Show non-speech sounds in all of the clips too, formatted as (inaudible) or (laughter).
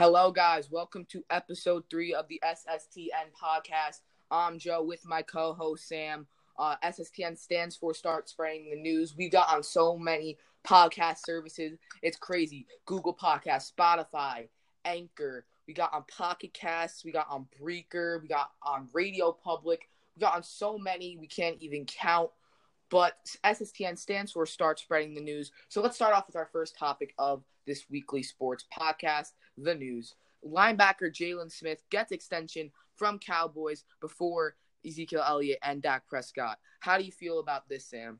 Hello, guys. Welcome to episode three of the SSTN podcast. I'm Joe with my co host Sam. Uh, SSTN stands for Start Spreading the News. We've got on so many podcast services. It's crazy. Google Podcast, Spotify, Anchor. We got on Pocket Casts. We got on Breaker. We got on Radio Public. We got on so many we can't even count. But SSTN stands for Start Spreading the News. So let's start off with our first topic of this weekly sports podcast, the news. Linebacker Jaylon Smith gets extension from Cowboys before Ezekiel Elliott and Dak Prescott. How do you feel about this, Sam?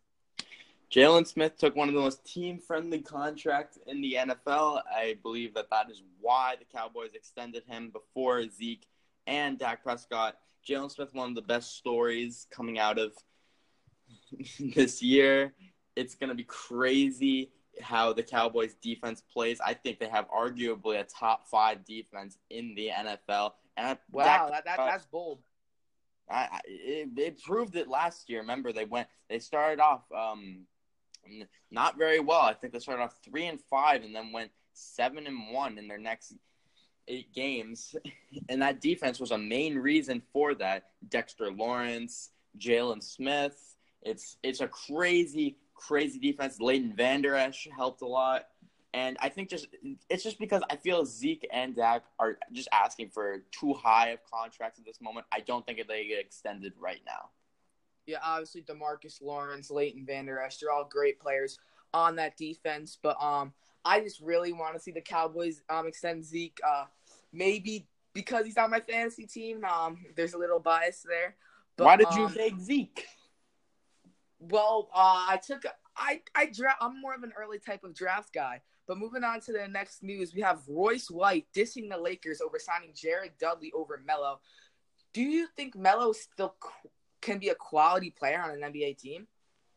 Jaylon Smith took one of the most team-friendly contracts in the NFL. I believe that that is why the Cowboys extended him before Zeke and Dak Prescott. Jaylon Smith, one of the best stories coming out of (laughs) this year. It's going to be crazy how the Cowboys defense plays. I think they have arguably a top five defense in the NFL. And wow, that, that, that's bold. I, I it, it, proved it last year. Remember, they went, they started off um, not very well. I think they started off three and five, and then went seven and one in their next eight games. (laughs) And that defense was a main reason for that. Dexter Lawrence, Jaylon Smith. It's it's a crazy, crazy defense. Leighton Vander Esch helped a lot. And I think just it's just because I feel Zeke and Dak are just asking for too high of contracts at this moment. I don't think they get extended right now. Yeah, obviously Demarcus Lawrence, Leighton Vander Esch, they're all great players on that defense. But um, I just really want to see the Cowboys um extend Zeke. Uh, maybe because he's on my fantasy team. Um, there's a little bias there. But, Why did you um, take Zeke? Well, uh, I took I I draft. I'm more of an early type of draft guy. But moving on to the next news, we have Royce White dissing the Lakers over signing Jared Dudley over Melo. Do you think Melo still can be a quality player on an NBA team?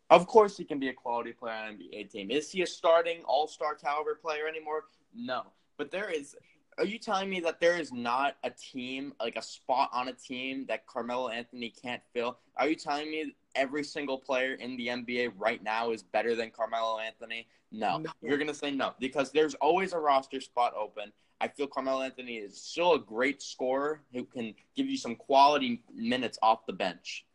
Of course, he can be a quality player on an NBA team. Is he a starting All Star caliber player anymore? No, but there is. Are you telling me that there is not a team, like a spot on a team that Carmelo Anthony can't fill? Are you telling me every single player in the NBA right now is better than Carmelo Anthony? No. no. You're going to say no because there's always a roster spot open. I feel Carmelo Anthony is still a great scorer who can give you some quality minutes off the bench.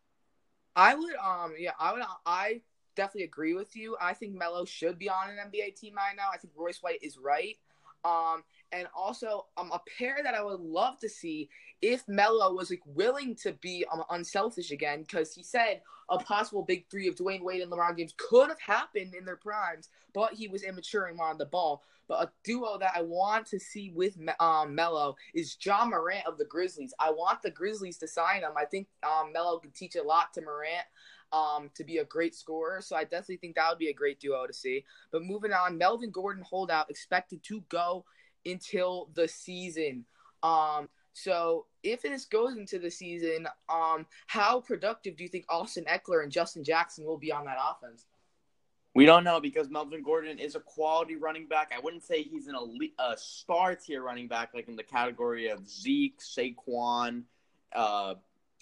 I would um yeah, I would I definitely agree with you. I think Melo should be on an NBA team right now. I think Royce White is right. Um and also um, a pair that I would love to see if Melo was like willing to be um, unselfish again, because he said a possible big three of Dwyane Wade and LeBron James could have happened in their primes, but he was immature and wanted the ball. But a duo that I want to see with um, Melo is Ja Morant of the Grizzlies. I want the Grizzlies to sign him. I think um, Melo could teach a lot to Morant um, to be a great scorer. So I definitely think that would be a great duo to see. But moving on, Melvin Gordon holdout expected to go until the season. Um, so if this goes into the season, um, how productive do you think Austin Ekeler and Justin Jackson will be on that offense? We don't know because Melvin Gordon is a quality running back. I wouldn't say he's an elite, a star tier running back, like in the category of Zeke, Saquon, uh,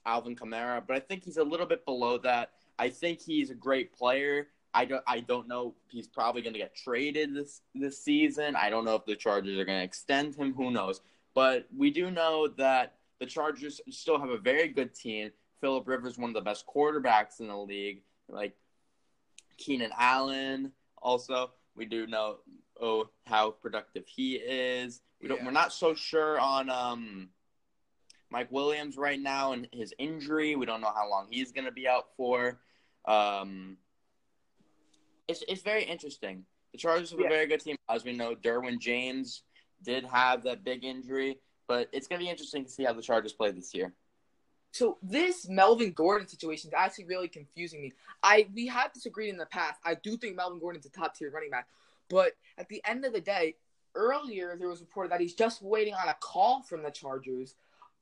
Alvin Kamara, but I think he's a little bit below that. I think he's a great player. I don't I don't know he's probably going to get traded this this season. I don't know if the Chargers are going to extend him, who knows. But we do know that the Chargers still have a very good team. Philip Rivers one of the best quarterbacks in the league. Like Keenan Allen also, we do know oh how productive he is. We don't yeah. we're not so sure on um Mike Williams right now and his injury. We don't know how long he's going to be out for. Um, it's it's very interesting. The Chargers have yeah. a very good team, as we know. Derwin James did have that big injury, but it's gonna be interesting to see how the Chargers play this year. So this Melvin Gordon situation is actually really confusing me. I we have disagreed in the past. I do think Melvin Gordon's a top tier running back, but at the end of the day, earlier there was reported that he's just waiting on a call from the Chargers.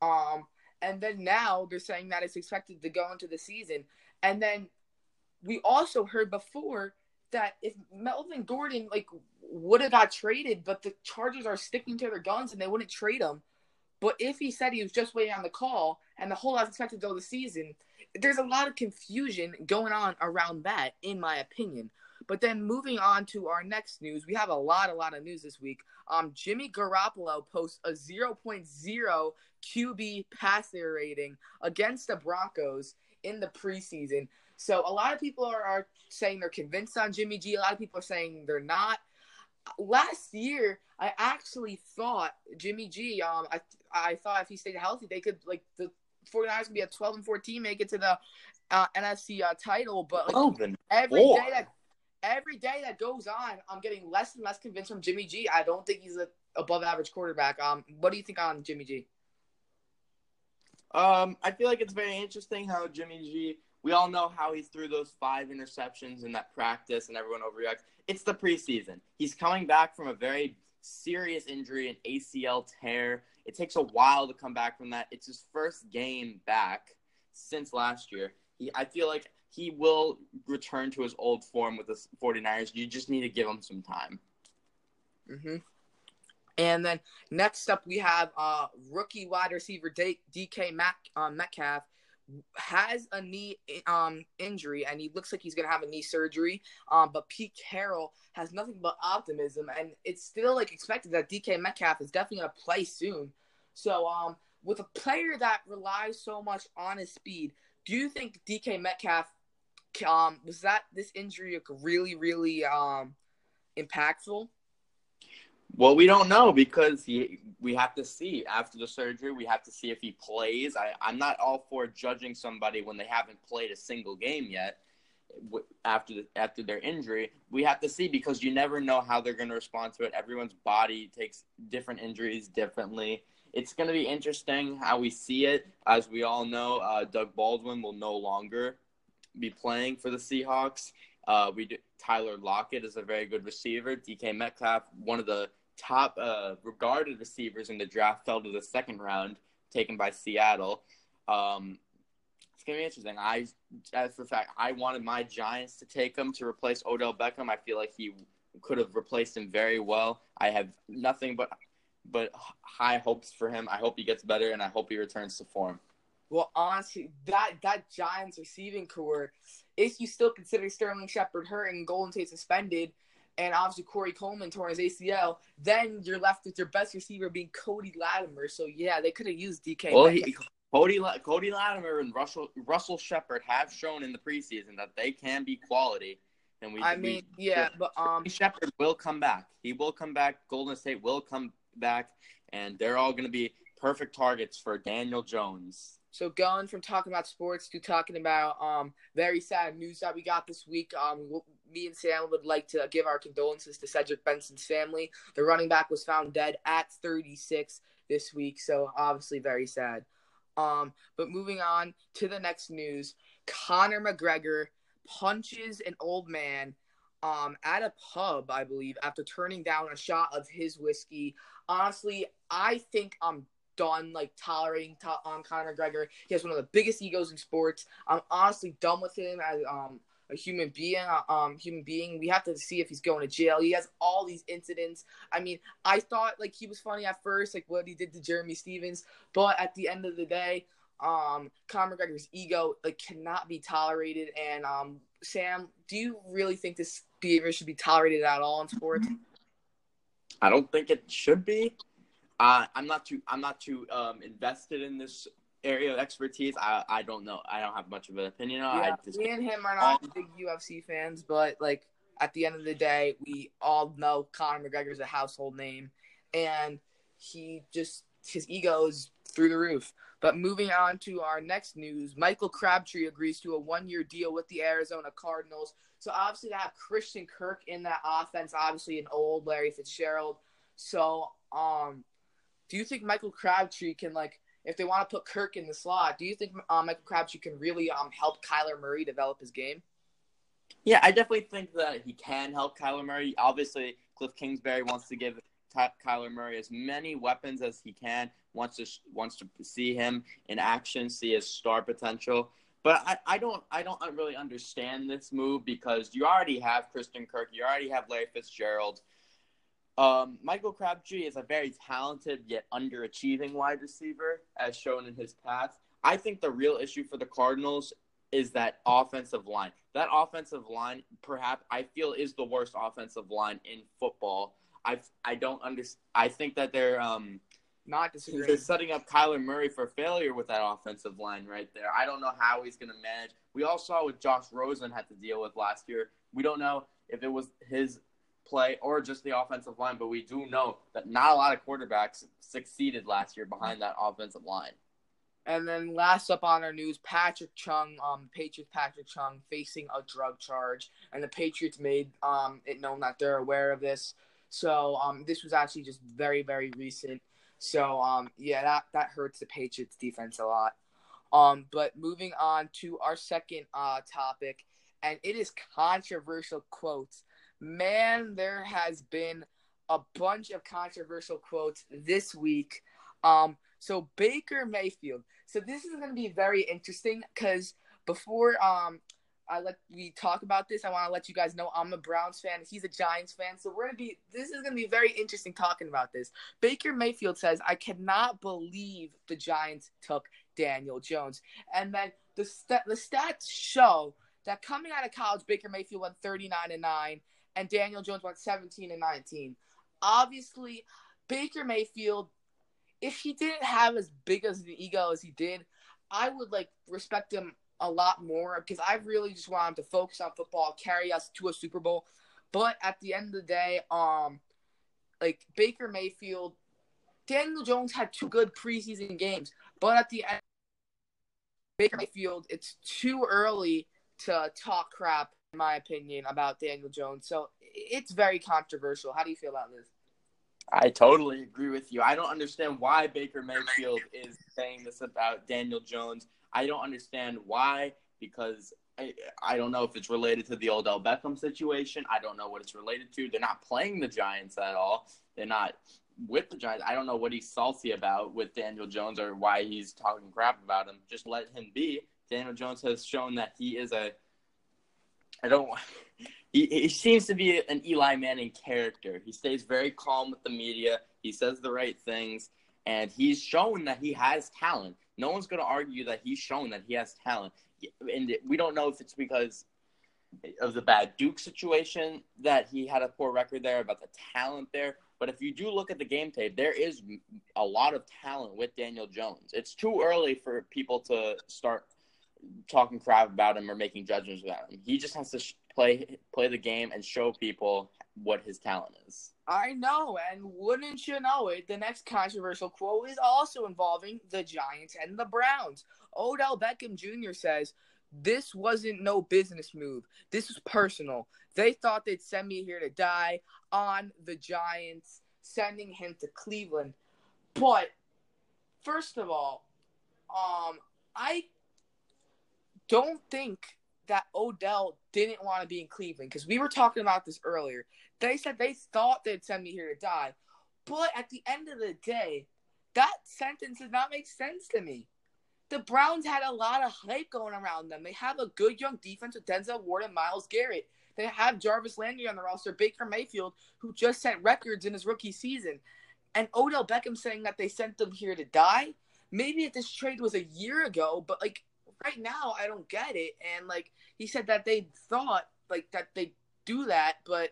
Um, and then now they're saying that it's expected to go into the season. And then we also heard before that if Melvin Gordon like would have got traded, but the Chargers are sticking to their guns and they wouldn't trade him. But if he said he was just waiting on the call and the whole was expected to go the season, there's a lot of confusion going on around that, in my opinion. But then moving on to our next news, we have a lot, a lot of news this week. Um, Jimmy Garoppolo posts a 0.0 QB passer rating against the Broncos in the preseason. So a lot of people are, are saying they're convinced on Jimmy G. A lot of people are saying they're not. Last year, I actually thought Jimmy G. Um, I I thought if he stayed healthy, they could like the 49ers could be a 12 and 14, make it to the uh, NFC uh, title. But like, every four. day that every day that goes on, I'm getting less and less convinced from Jimmy G. I don't think he's a above average quarterback. Um, what do you think on Jimmy G? Um, I feel like it's very interesting how Jimmy G. We all know how he threw those five interceptions in that practice, and everyone overreacts. It's the preseason. He's coming back from a very serious injury, an ACL tear. It takes a while to come back from that. It's his first game back since last year. He, I feel like he will return to his old form with the 49ers. You just need to give him some time. Mm-hmm. And then next up, we have uh, rookie wide receiver DK Mac- uh, Metcalf has a knee um, injury and he looks like he's gonna have a knee surgery. Um, but Pete Carroll has nothing but optimism, and it's still like expected that DK Metcalf is definitely gonna play soon. So um, with a player that relies so much on his speed, do you think DK Metcalf um was that this injury really really um impactful? Well, we don't know because he, we have to see after the surgery. We have to see if he plays. I, I'm not all for judging somebody when they haven't played a single game yet after the, after their injury. We have to see because you never know how they're going to respond to it. Everyone's body takes different injuries differently. It's going to be interesting how we see it. As we all know, uh, Doug Baldwin will no longer be playing for the Seahawks. Uh, we do, Tyler Lockett is a very good receiver. DK Metcalf, one of the top uh, regarded receivers in the draft, fell to the second round, taken by Seattle. Um, it's gonna be interesting. I, as for fact, I wanted my Giants to take him to replace Odell Beckham. I feel like he could have replaced him very well. I have nothing but but high hopes for him. I hope he gets better, and I hope he returns to form. Well, honestly, that that Giants receiving corps, if you still consider Sterling Shepard hurt and Golden Tate suspended, and obviously Corey Coleman torn his ACL, then you're left with your best receiver being Cody Latimer. So yeah, they could have used DK. Well, he, Cody Cody Latimer and Russell Russell Shepard have shown in the preseason that they can be quality. And we, I mean, we, yeah, but um, Shepard will come back. He will come back. Golden Tate will come back, and they're all going to be perfect targets for Daniel Jones. So going from talking about sports to talking about um very sad news that we got this week. Um, me and Sam would like to give our condolences to Cedric Benson's family. The running back was found dead at 36 this week, so obviously very sad. Um, but moving on to the next news, Conor McGregor punches an old man um, at a pub, I believe, after turning down a shot of his whiskey. Honestly, I think I'm done like tolerating to- um, Conor McGregor. He has one of the biggest egos in sports. I'm honestly done with him as um a human being. Uh, um, human being. We have to see if he's going to jail. He has all these incidents. I mean, I thought like he was funny at first, like what he did to Jeremy Stephens, but at the end of the day, um, Conor McGregor's ego like cannot be tolerated. And um, Sam, do you really think this behavior should be tolerated at all in sports? I don't think it should be. Uh, I'm not too I'm not too um, invested in this area of expertise. I I don't know. I don't have much of an opinion on. Yeah, just, me and him are not um, big UFC fans, but like at the end of the day, we all know Conor McGregor is a household name, and he just his ego is through the roof. But moving on to our next news, Michael Crabtree agrees to a one-year deal with the Arizona Cardinals. So obviously to have Christian Kirk in that offense, obviously an old Larry Fitzgerald. So um do you think Michael Crabtree can like if they want to put Kirk in the slot, do you think um, Michael Crabtree can really um help Kyler Murray develop his game? Yeah, I definitely think that he can help Kyler Murray. Obviously, Cliff Kingsbury wants to give Kyler Murray as many weapons as he can. Wants to wants to see him in action, see his star potential. But I, I don't I don't really understand this move because you already have Christian Kirk, you already have Larry Fitzgerald. Um, Michael Crabtree is a very talented yet underachieving wide receiver, as shown in his past. I think the real issue for the Cardinals is that offensive line. That offensive line, perhaps I feel, is the worst offensive line in football. I I don't understand. I think that they're um not disagreeing. They're setting up Kyler Murray for failure with that offensive line right there. I don't know how he's going to manage. We all saw what Josh Rosen had to deal with last year. We don't know if it was his play or just the offensive line, but we do know that not a lot of quarterbacks succeeded last year behind that offensive line. And then last up on our news, Patrick Chung, um, Patriots Patrick Chung facing a drug charge, and the Patriots made um it known that they're aware of this. So um, this was actually just very very recent. So um, yeah, that that hurts the Patriots defense a lot. Um, but moving on to our second uh topic, and it is controversial quotes. Man, there has been a bunch of controversial quotes this week. Um, so Baker Mayfield. So this is going to be very interesting because before um I let we talk about this, I want to let you guys know I'm a Browns fan. He's a Giants fan, so we're gonna be. This is gonna be very interesting talking about this. Baker Mayfield says, "I cannot believe the Giants took Daniel Jones," and then the st- the stats show that coming out of college, Baker Mayfield went 39 and nine, and Daniel Jones went 17 and 19. Obviously, Baker Mayfield if he didn't have as big as an ego as he did, I would like respect him a lot more because I really just want him to focus on football, carry us to a Super Bowl. But at the end of the day, um, like Baker Mayfield, Daniel Jones had two good preseason games, but at the end, Baker Mayfield, it's too early to talk crap, my opinion, about Daniel Jones. So it's very controversial. How do you feel about this? I totally agree with you. I don't understand why Baker Mayfield is saying this about Daniel Jones. I don't understand why because I, I don't know if it's related to the Odell Beckham situation. I don't know what it's related to. They're not playing the Giants at all. They're not with the Giants. I don't know what he's salty about with Daniel Jones or why he's talking crap about him. Just let him be. Daniel Jones has shown that he is a I don't he, he seems to be an Eli Manning character. He stays very calm with the media. He says the right things, and he's shown that he has talent. No one's going to argue that he's shown that he has talent. And we don't know if it's because of the bad Duke situation that he had a poor record there, about the talent there. But if you do look at the game tape, there is a lot of talent with Daniel Jones. It's too early for people to start talking crap about him or making judgments about him. He just has to play play the game and show people what his talent is. I know, and wouldn't you know it, the next controversial quote is also involving the Giants and the Browns. Odell Beckham Jr. says, This wasn't no business move. This was personal. They thought they'd send me here to die on the Giants, sending him to Cleveland. But first of all, um, I don't think that Odell didn't want to be in Cleveland because we were talking about this earlier. They said they thought they'd send me here to die. But at the end of the day, that sentence does not make sense to me. The Browns had a lot of hype going around them. They have a good young defense with Denzel Ward and Myles Garrett. They have Jarvis Landry on the roster, Baker Mayfield, who just set records in his rookie season. And Odell Beckham saying that they sent them here to die. Maybe if this trade was a year ago, but like right now I don't get it. And like he said that they thought like that they do that, but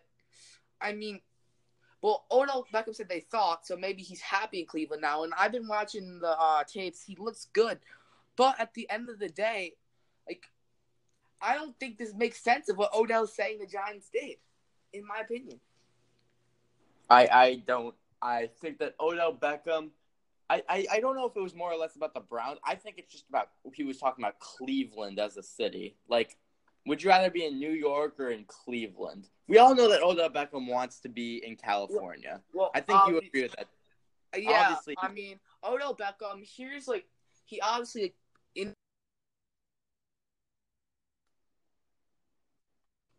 I mean, well, Odell Beckham said they thought, so maybe he's happy in Cleveland now. And I've been watching the uh, tapes; he looks good. But at the end of the day, like I don't think this makes sense of what Odell's saying the Giants did, in my opinion. I I don't. I think that Odell Beckham I, I, I don't know if it was more or less about the Browns. I think it's just about he was talking about Cleveland as a city. Like, would you rather be in New York or in Cleveland? We all know that Odell Beckham wants to be in California. Well, I think you agree with that. Yeah, obviously, I mean Odell Beckham. Here's like he obviously in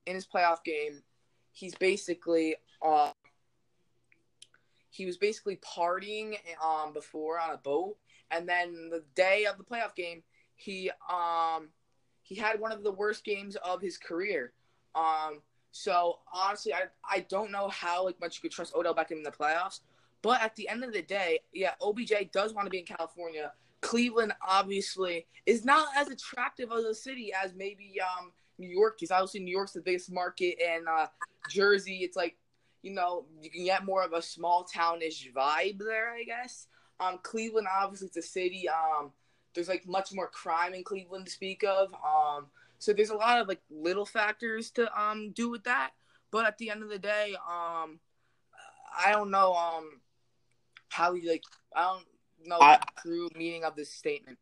in his playoff game, he's basically uh he was basically partying um before on a boat, and then the day of the playoff game, he um he had one of the worst games of his career. Um, so honestly, I I don't know how like much you could trust Odell Beckham in the playoffs. But at the end of the day, yeah, OBJ does want to be in California. Cleveland obviously is not as attractive of a city as maybe um New York is. Obviously, New York's the biggest market, and uh, Jersey, it's like you know you can get more of a small townish vibe there, I guess. Um, Cleveland obviously it's a city. Um, there's like much more crime in Cleveland to speak of. Um, so there's a lot of like little factors to um do with that. But at the end of the day, um, I don't know um how you like. I don't know I- the true meaning of this statement.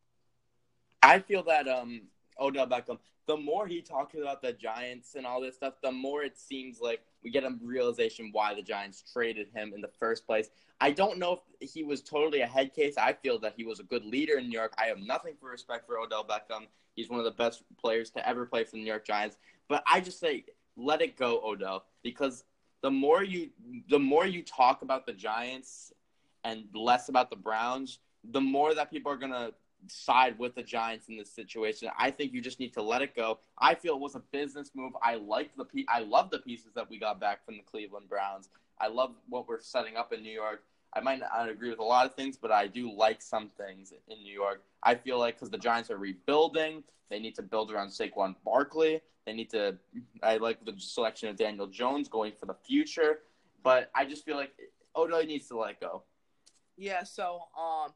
I feel that um Odell Beckham, the more he talks about the Giants and all this stuff, the more it seems like we get a realization why the Giants traded him in the first place. I don't know if he was totally a head case. I feel that he was a good leader in New York. I have nothing for respect for Odell Beckham. He's one of the best players to ever play for the New York Giants. But I just say let it go, Odell, because the more you the more you talk about the Giants and less about the Browns, the more that people are gonna side with the Giants in this situation. I think you just need to let it go. I feel it was a business move. I like the I love the pieces that we got back from the Cleveland Browns. I love what we're setting up in New York. I might not agree with a lot of things, but I do like some things in New York. I feel like because the Giants are rebuilding, they need to build around Saquon Barkley. They need to. I like the selection of Daniel Jones going for the future, but I just feel like Odell needs to let go. Yeah, so um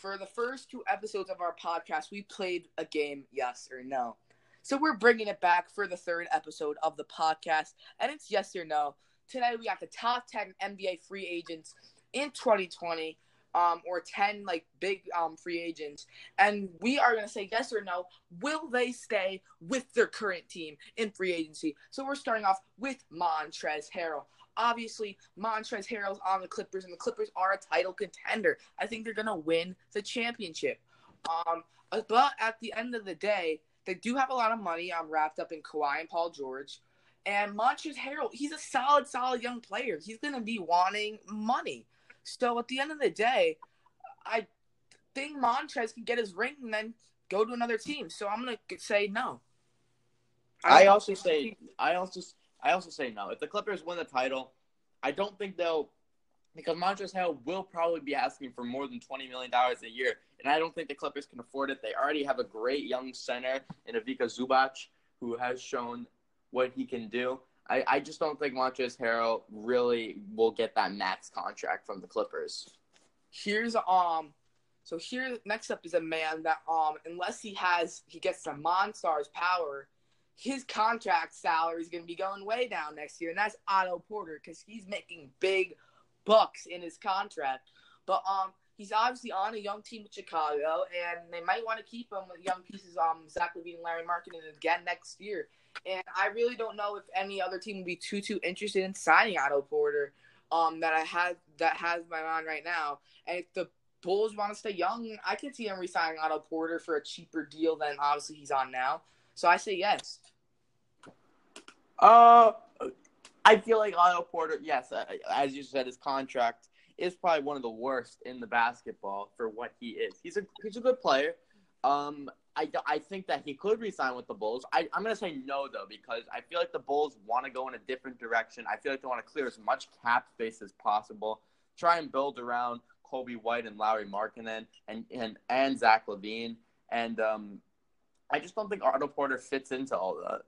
for the first two episodes of our podcast, we played a game, yes or no. So we're bringing it back for the third episode of the podcast, and it's yes or no. Today we got the top 10 NBA free agents in 2020, um, or 10 like big um free agents, and we are gonna say yes or no. Will they stay with their current team in free agency? So we're starting off with Montrezl Harrell obviously Montrezl Harrell's on the Clippers, and the Clippers are a title contender. I think they're gonna win the championship. Um, but at the end of the day, they do have a lot of money. um, wrapped up in Kawhi and Paul George, and Montrezl Harrell. He's a solid, solid young player. He's gonna be wanting money. So at the end of the day, I think Montrez can get his ring and then go to another team. So I'm gonna say no. I also say I also I also say no. If the Clippers win the title, I don't think they'll because Montrezl Harrell will probably be asking for more than twenty million dollars a year, and I don't think the Clippers can afford it. They already have a great young center in Ivica Zubac, who has shown what he can do. I, I just don't think Montrezl Harrell really will get that max contract from the Clippers. here's um so here next up is a man that um unless he has he gets the Monstar's power, his contract salary is gonna be going way down next year, and that's Otto Porter because he's making big bucks in his contract. But um he's obviously on a young team with Chicago, and they might want to keep him with young pieces um Zach LaVine and Lauri Markkanen again next year. And I really don't know if any other team would be too too interested in signing Otto Porter. Um, that I had that has my mind right now. And if the Bulls want to stay young, I can see him resigning Otto Porter for a cheaper deal than obviously he's on now. So I say yes. Uh, I feel like Otto Porter. Yes, uh, as you said, his contract is probably one of the worst in the basketball for what he is. He's a he's a good player. Um, I, I think that he could resign with the Bulls. I, I'm gonna say no though because I feel like the Bulls want to go in a different direction. I feel like they want to clear as much cap space as possible. Try and build around Coby White and Lauri Markkanen and and and Zach LaVine. And um, I just don't think Otto Porter fits into all that.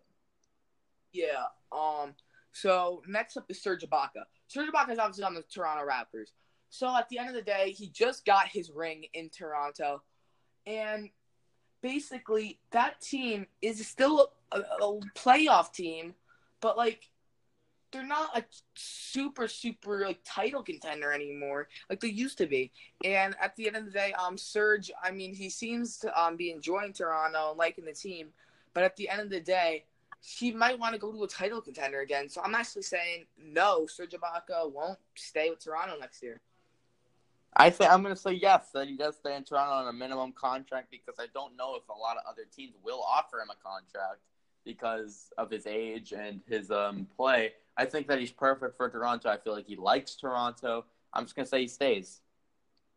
Yeah. Um. So next up is Serge Ibaka. Serge Ibaka is obviously on the Toronto Raptors. So at the end of the day, he just got his ring in Toronto, and basically that team is still a, a playoff team, but like they're not a super super like title contender anymore like they used to be. And at the end of the day, um, Serge, I mean, he seems to um be enjoying Toronto and liking the team, but at the end of the day he might want to go to a title contender again. So I'm actually saying no, Serge Ibaka won't stay with Toronto next year. I think I'm going to say yes that he does stay in Toronto on a minimum contract because I don't know if a lot of other teams will offer him a contract because of his age and his um, play. I think that he's perfect for Toronto. I feel like he likes Toronto. I'm just going to say he stays.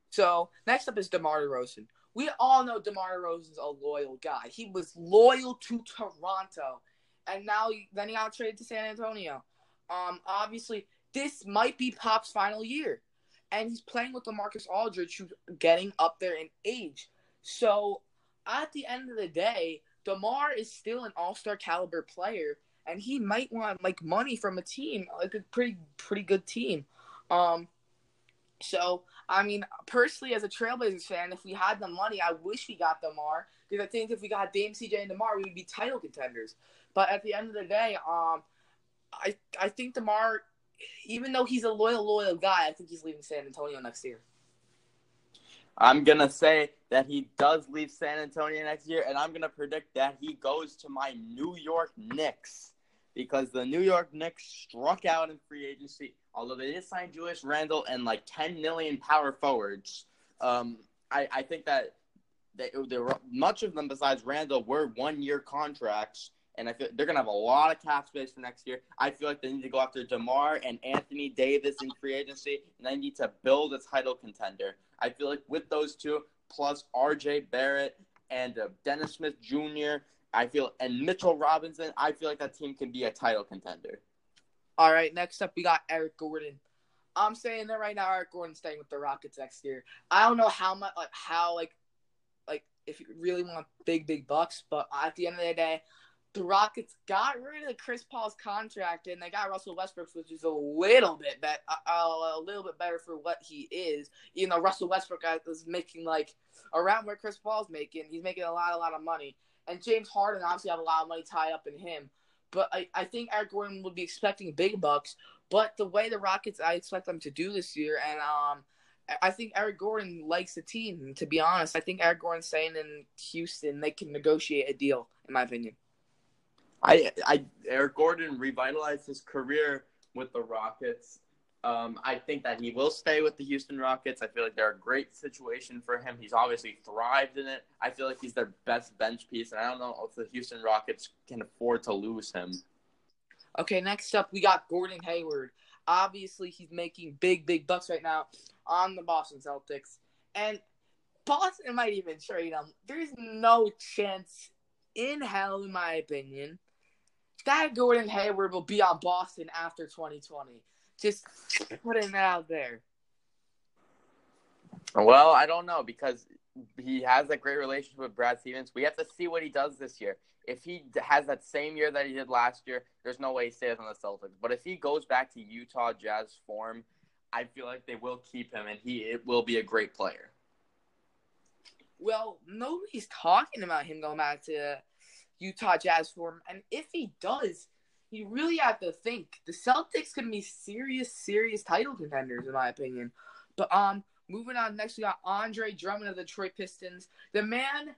So next up is DeMar DeRozan. We all know DeMar DeRozan's a loyal guy. He was loyal to Toronto, and now he, then he got traded to San Antonio. Um, obviously, this might be Pop's final year, and he's playing with LaMarcus Aldridge, who's getting up there in age. So at the end of the day, DeMar is still an all-star caliber player, and he might want like money from a team, like a pretty pretty good team. Um, so I mean, personally, as a Trailblazers fan, if we had the money, I wish we got DeMar because I think if we got Dame, CJ, and DeMar, we would be title contenders. But at the end of the day, um, I I think DeMar, even though he's a loyal loyal guy, I think he's leaving San Antonio next year. I'm gonna say that he does leave San Antonio next year, and I'm gonna predict that he goes to my New York Knicks because the New York Knicks struck out in free agency. Although they did sign Julius Randle and like 10 million power forwards, um, I, I think that they, they were, much of them besides Randle were one year contracts, and I feel they're gonna have a lot of cap space for next year. I feel like they need to go after Demar and Anthony Davis in free agency, and they need to build a title contender. I feel like with those two plus R.J. Barrett and uh, Dennis Smith Jr. I feel and Mitchell Robinson, I feel like that team can be a title contender. All right, next up we got Eric Gordon. I'm saying that right now, Eric Gordon's staying with the Rockets next year. I don't know how much, like how, like, like if you really want big, big bucks, but at the end of the day, the Rockets got rid of Chris Paul's contract and they got Russell Westbrook, which is a little bit better, a, little bit better for what he is. You know, Russell Westbrook is making like around where Chris Paul's making. He's making a lot, a lot of money, and James Harden obviously have a lot of money tied up in him. But I, I think Eric Gordon would be expecting big bucks. But the way the Rockets, I expect them to do this year, and um, I think Eric Gordon likes the team. To be honest, I think Eric Gordon staying in Houston, they can negotiate a deal, in my opinion. I, I Eric Gordon revitalized his career with the Rockets. Um, I think that he will stay with the Houston Rockets. I feel like they're a great situation for him. He's obviously thrived in it. I feel like he's their best bench piece, and I don't know if the Houston Rockets can afford to lose him. Okay, next up we got Gordon Hayward. Obviously, he's making big, big bucks right now on the Boston Celtics, and Boston might even trade him. There's no chance in hell, in my opinion, that Gordon Hayward will be on Boston after 2020. Just putting that out there. Well, I don't know because he has a great relationship with Brad Stevens. We have to see what he does this year. If he has that same year that he did last year, there's no way he stays on the Celtics. But if he goes back to Utah Jazz form, I feel like they will keep him, and he it will be a great player. Well, nobody's talking about him going back to Utah Jazz form, and if he does, you really have to think the Celtics can be serious, serious title contenders, in my opinion. But um, moving on next, we got Andre Drummond of the Detroit Pistons. The man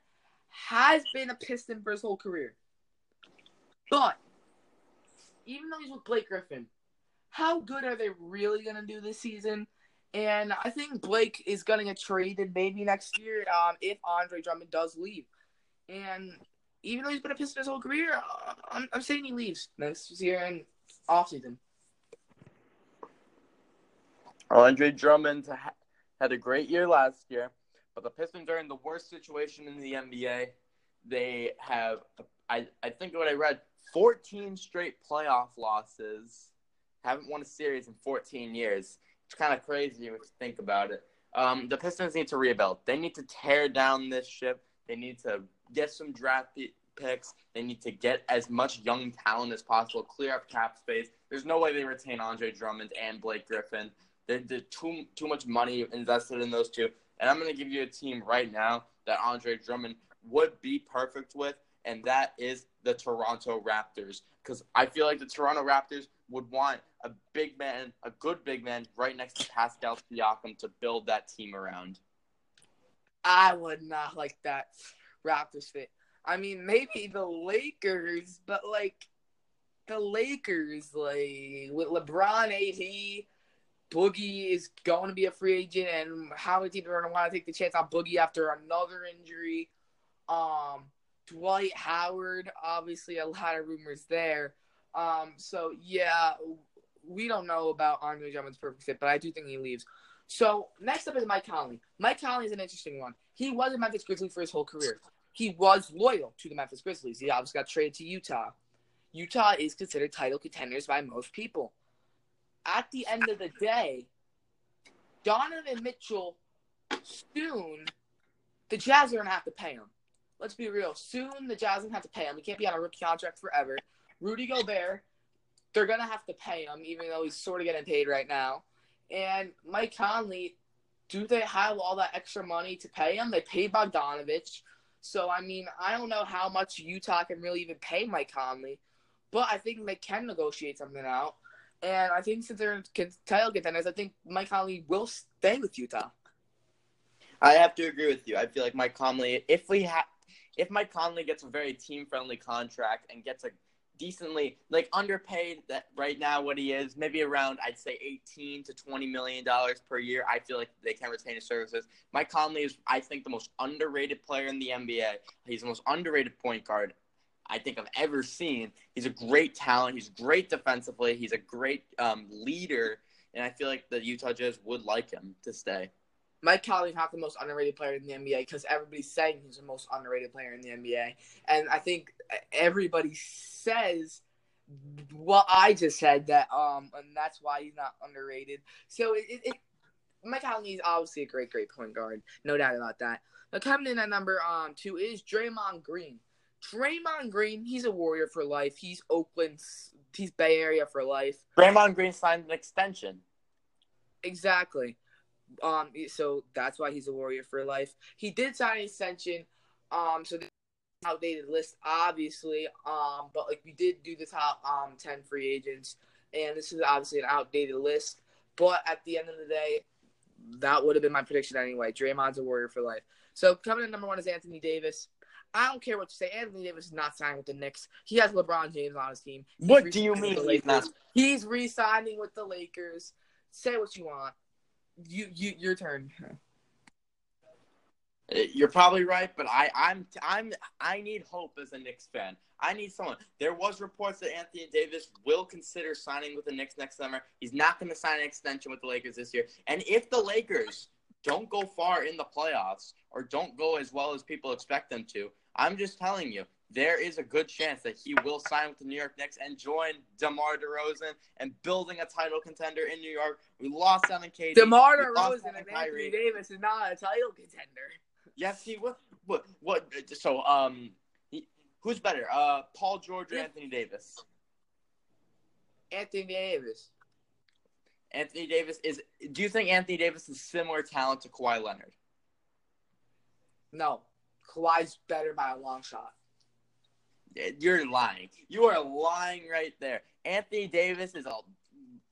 has been a Piston for his whole career, but even though he's with Blake Griffin, how good are they really gonna do this season? And I think Blake is gonna get traded maybe next year um, if Andre Drummond does leave. And even though he's been a Piston his whole career, I'm, I'm saying he leaves next year and off season. Andre Drummond had a great year last year, but the Pistons are in the worst situation in the NBA. They have, I, I think what I read, 14 straight playoff losses. Haven't won a series in 14 years. It's kind of crazy if you think about it. Um, the Pistons need to rebuild. They need to tear down this ship. They need to get some draft picks. They need to get as much young talent as possible, clear up cap space. There's no way they retain Andre Drummond and Blake Griffin. There's too too much money invested in those two. And I'm going to give you a team right now that Andre Drummond would be perfect with, and that is the Toronto Raptors. Because I feel like the Toronto Raptors would want a big man, a good big man, right next to Pascal Siakam to build that team around. I would not like that Raptors fit. I mean, maybe the Lakers, but like the Lakers, like with LeBron, AD, Boogie is going to be a free agent, and how many teams are going to want to take the chance on Boogie after another injury? Um, Dwight Howard, obviously, a lot of rumors there. Um, so yeah, we don't know about Andre Drummond's perfect fit, but I do think he leaves. So next up is Mike Conley. Mike Conley is an interesting one. He was a Memphis Grizzly for his whole career. He was loyal to the Memphis Grizzlies. He obviously got traded to Utah. Utah is considered title contenders by most people. At the end of the day, Donovan Mitchell soon the Jazz are gonna have to pay him. Let's be real. Soon the Jazz are gonna have to pay him. He can't be on a rookie contract forever. Rudy Gobert, they're gonna have to pay him, even though he's sort of getting paid right now. And Mike Conley, do they have all that extra money to pay him? They paid Bogdanovich. So I mean, I don't know how much Utah can really even pay Mike Conley, but I think they can negotiate something out. And I think since they're title contenders, I think Mike Conley will stay with Utah. I have to agree with you. I feel like Mike Conley, if we have, if Mike Conley gets a very team friendly contract and gets a decently like underpaid that right now what he is maybe around i'd say 18 to 20 million dollars per year i feel like they can retain his services. Mike conley is i think the most underrated player in the nba he's the most underrated point guard i think i've ever seen. He's a great talent. He's great defensively. He's a great um, leader and i feel like the utah jazz would like him to stay Mike Conley's not the most underrated player in the NBA because everybody's saying he's the most underrated player in the NBA, and I think everybody says what I just said that um, and that's why he's not underrated. So it, it, it Mike Conley is obviously a great, great point guard, no doubt about that. Now coming in at number um two is Draymond Green. Draymond Green, he's a Warrior for life. He's Oakland's, he's Bay Area for life. Draymond Green signed an extension. Exactly. Um, so that's why he's a warrior for life. He did sign an extension. Um, so the outdated list, obviously. Um, but like we did do the top um ten free agents, and this is obviously an outdated list. But at the end of the day, that would have been my prediction anyway. Draymond's a warrior for life. So coming in number one is Anthony Davis. I don't care what you say. Anthony Davis is not signing with the Knicks. He has LeBron James on his team. He's what do you mean he's not? He's re-signing with the Lakers. Say what you want you you your turn. Uh, you're probably right, but I, I'm I'm I need hope as a Knicks fan. I need someone. There was reports that Anthony Davis will consider signing with the Knicks next summer. He's not going to sign an extension with the Lakers this year. And if the Lakers don't go far in the playoffs or don't go as well as people expect them to, I'm just telling you, there is a good chance that he will sign with the New York Knicks and join DeMar DeRozan and building a title contender in New York. We lost out on KD. DeMar DeRozan and Anthony Davis is not a title contender. Yes, he what what what so um he, who's better? Uh Paul George or Anthony Davis? Anthony Davis. Anthony Davis is do you think Anthony Davis is similar talent to Kawhi Leonard? No. Kawhi's better by a long shot. You're lying. You are lying right there. Anthony Davis is a.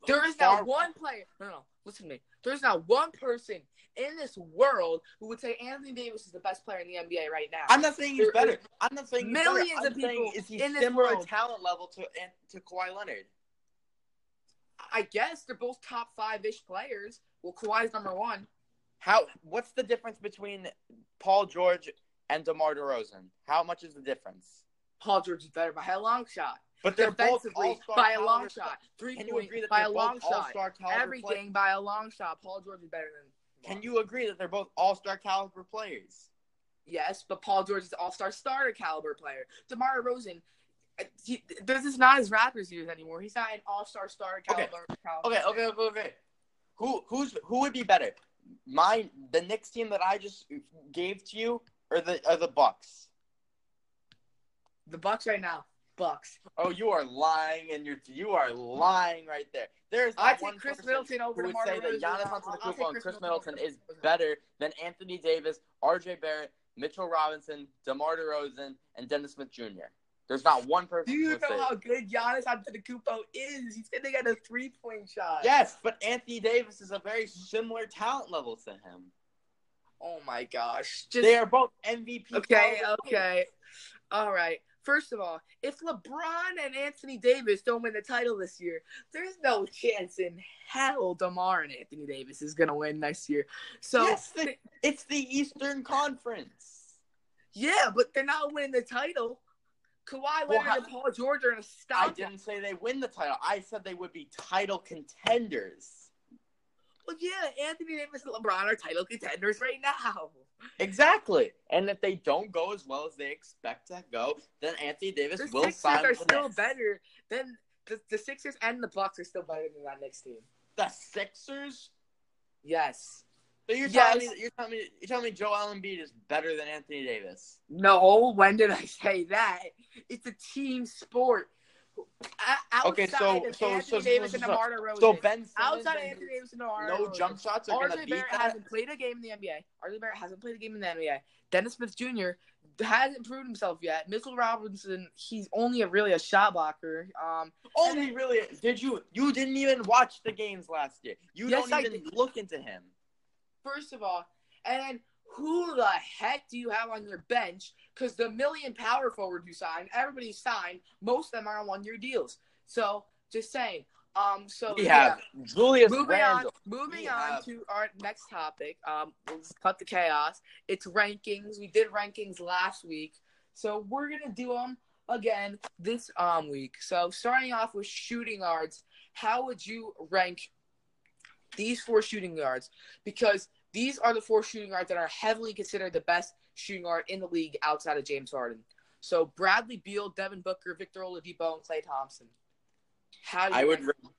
There is not one player. No, no, listen to me. There's not one person in this world who would say Anthony Davis is the best player in the NBA right now. I'm not saying he's there better. I'm not saying millions of people is he in this similar world. talent level to to Kawhi Leonard. I guess they're both top five ish players. Well, Kawhi's number one. How? What's the difference between Paul George and DeMar DeRozan? How much is the difference? Paul George is better by a long shot. But they're both by a long shot. Three Can you agree that by a long shot. Everything by a long shot. Paul George is better than. Can you agree that they're both all-star caliber players? Yes, but Paul George is an all-star starter caliber player. DeMar DeRozan, he, this is not his Raptors years anymore. He's not an all-star starter caliber. Okay. caliber okay, okay, okay, okay. Who who's who would be better? My the Knicks team that I just gave to you, or the or the Bucks? The Bucks right now. Bucks. Oh, you are lying, and you're you are lying right there. There's I take Khris Middleton over who would say that Giannis Antetokounmpo and Khris Middleton is better than Anthony Davis, R.J. Barrett, Mitchell Robinson, DeMar DeRozan, and Dennis Smith Jr. There's not one person. Do you know how good Giannis Antetokounmpo is? He's hitting at a three point shot. Yes, but Anthony Davis is a very similar talent level to him. Oh my gosh! Just, they are both MVP. Okay, okay, all right. First of all, if LeBron and Anthony Davis don't win the title this year, there's no chance in hell DeMar and Anthony Davis is going to win next year. So yes, the, it's the Eastern Conference. Yeah, but they're not winning the title. Kawhi Leonard well, how, and Paul George are going to stop. I didn't say they win the title. I said they would be title contenders. Well, yeah, Anthony Davis and LeBron are title contenders right now. Exactly. And if they don't go as well as they expect to go, then Anthony Davis will sign the will Sixers sign. are still better than the, the Sixers and the Bucks are still better than that next team. The Sixers? Yes. So you're Yes. telling me you're telling me you're telling me Joel Embiid is better than Anthony Davis? No, when did I say that? It's a team sport. O- Okay, outside so- of so- Anthony so- so- Davis so- and DeMar DeRozan. So Ben Simmons outside of Anthony Davis and DeMar no jump shots are gonna RJ beat Barrett that. hasn't played a game in the NBA. RJ Barrett hasn't played a game in the NBA. Dennis Smith Jr. hasn't proved himself yet. Mitchell Robinson, he's only a really a shot blocker. Um, Only really did you you didn't even watch the games last year. You yes, don't even look into him. first of all, and then who the heck do you have on your bench? Because the million power forwards you signed, everybody signed. Most of them are on one-year deals. So just saying. Um. So We yeah. have Julius moving Randle. on moving We on have- to our next topic um let's cut the chaos it's rankings we did rankings last week so we're gonna do them again this um week so starting off with shooting guards how would you rank these four shooting guards because these are the four shooting guards that are heavily considered the best shooting guard in the league outside of James Harden. So Bradley Beal, Devin Booker, Victor Oladipo, and Klay Thompson. How do you I would. rank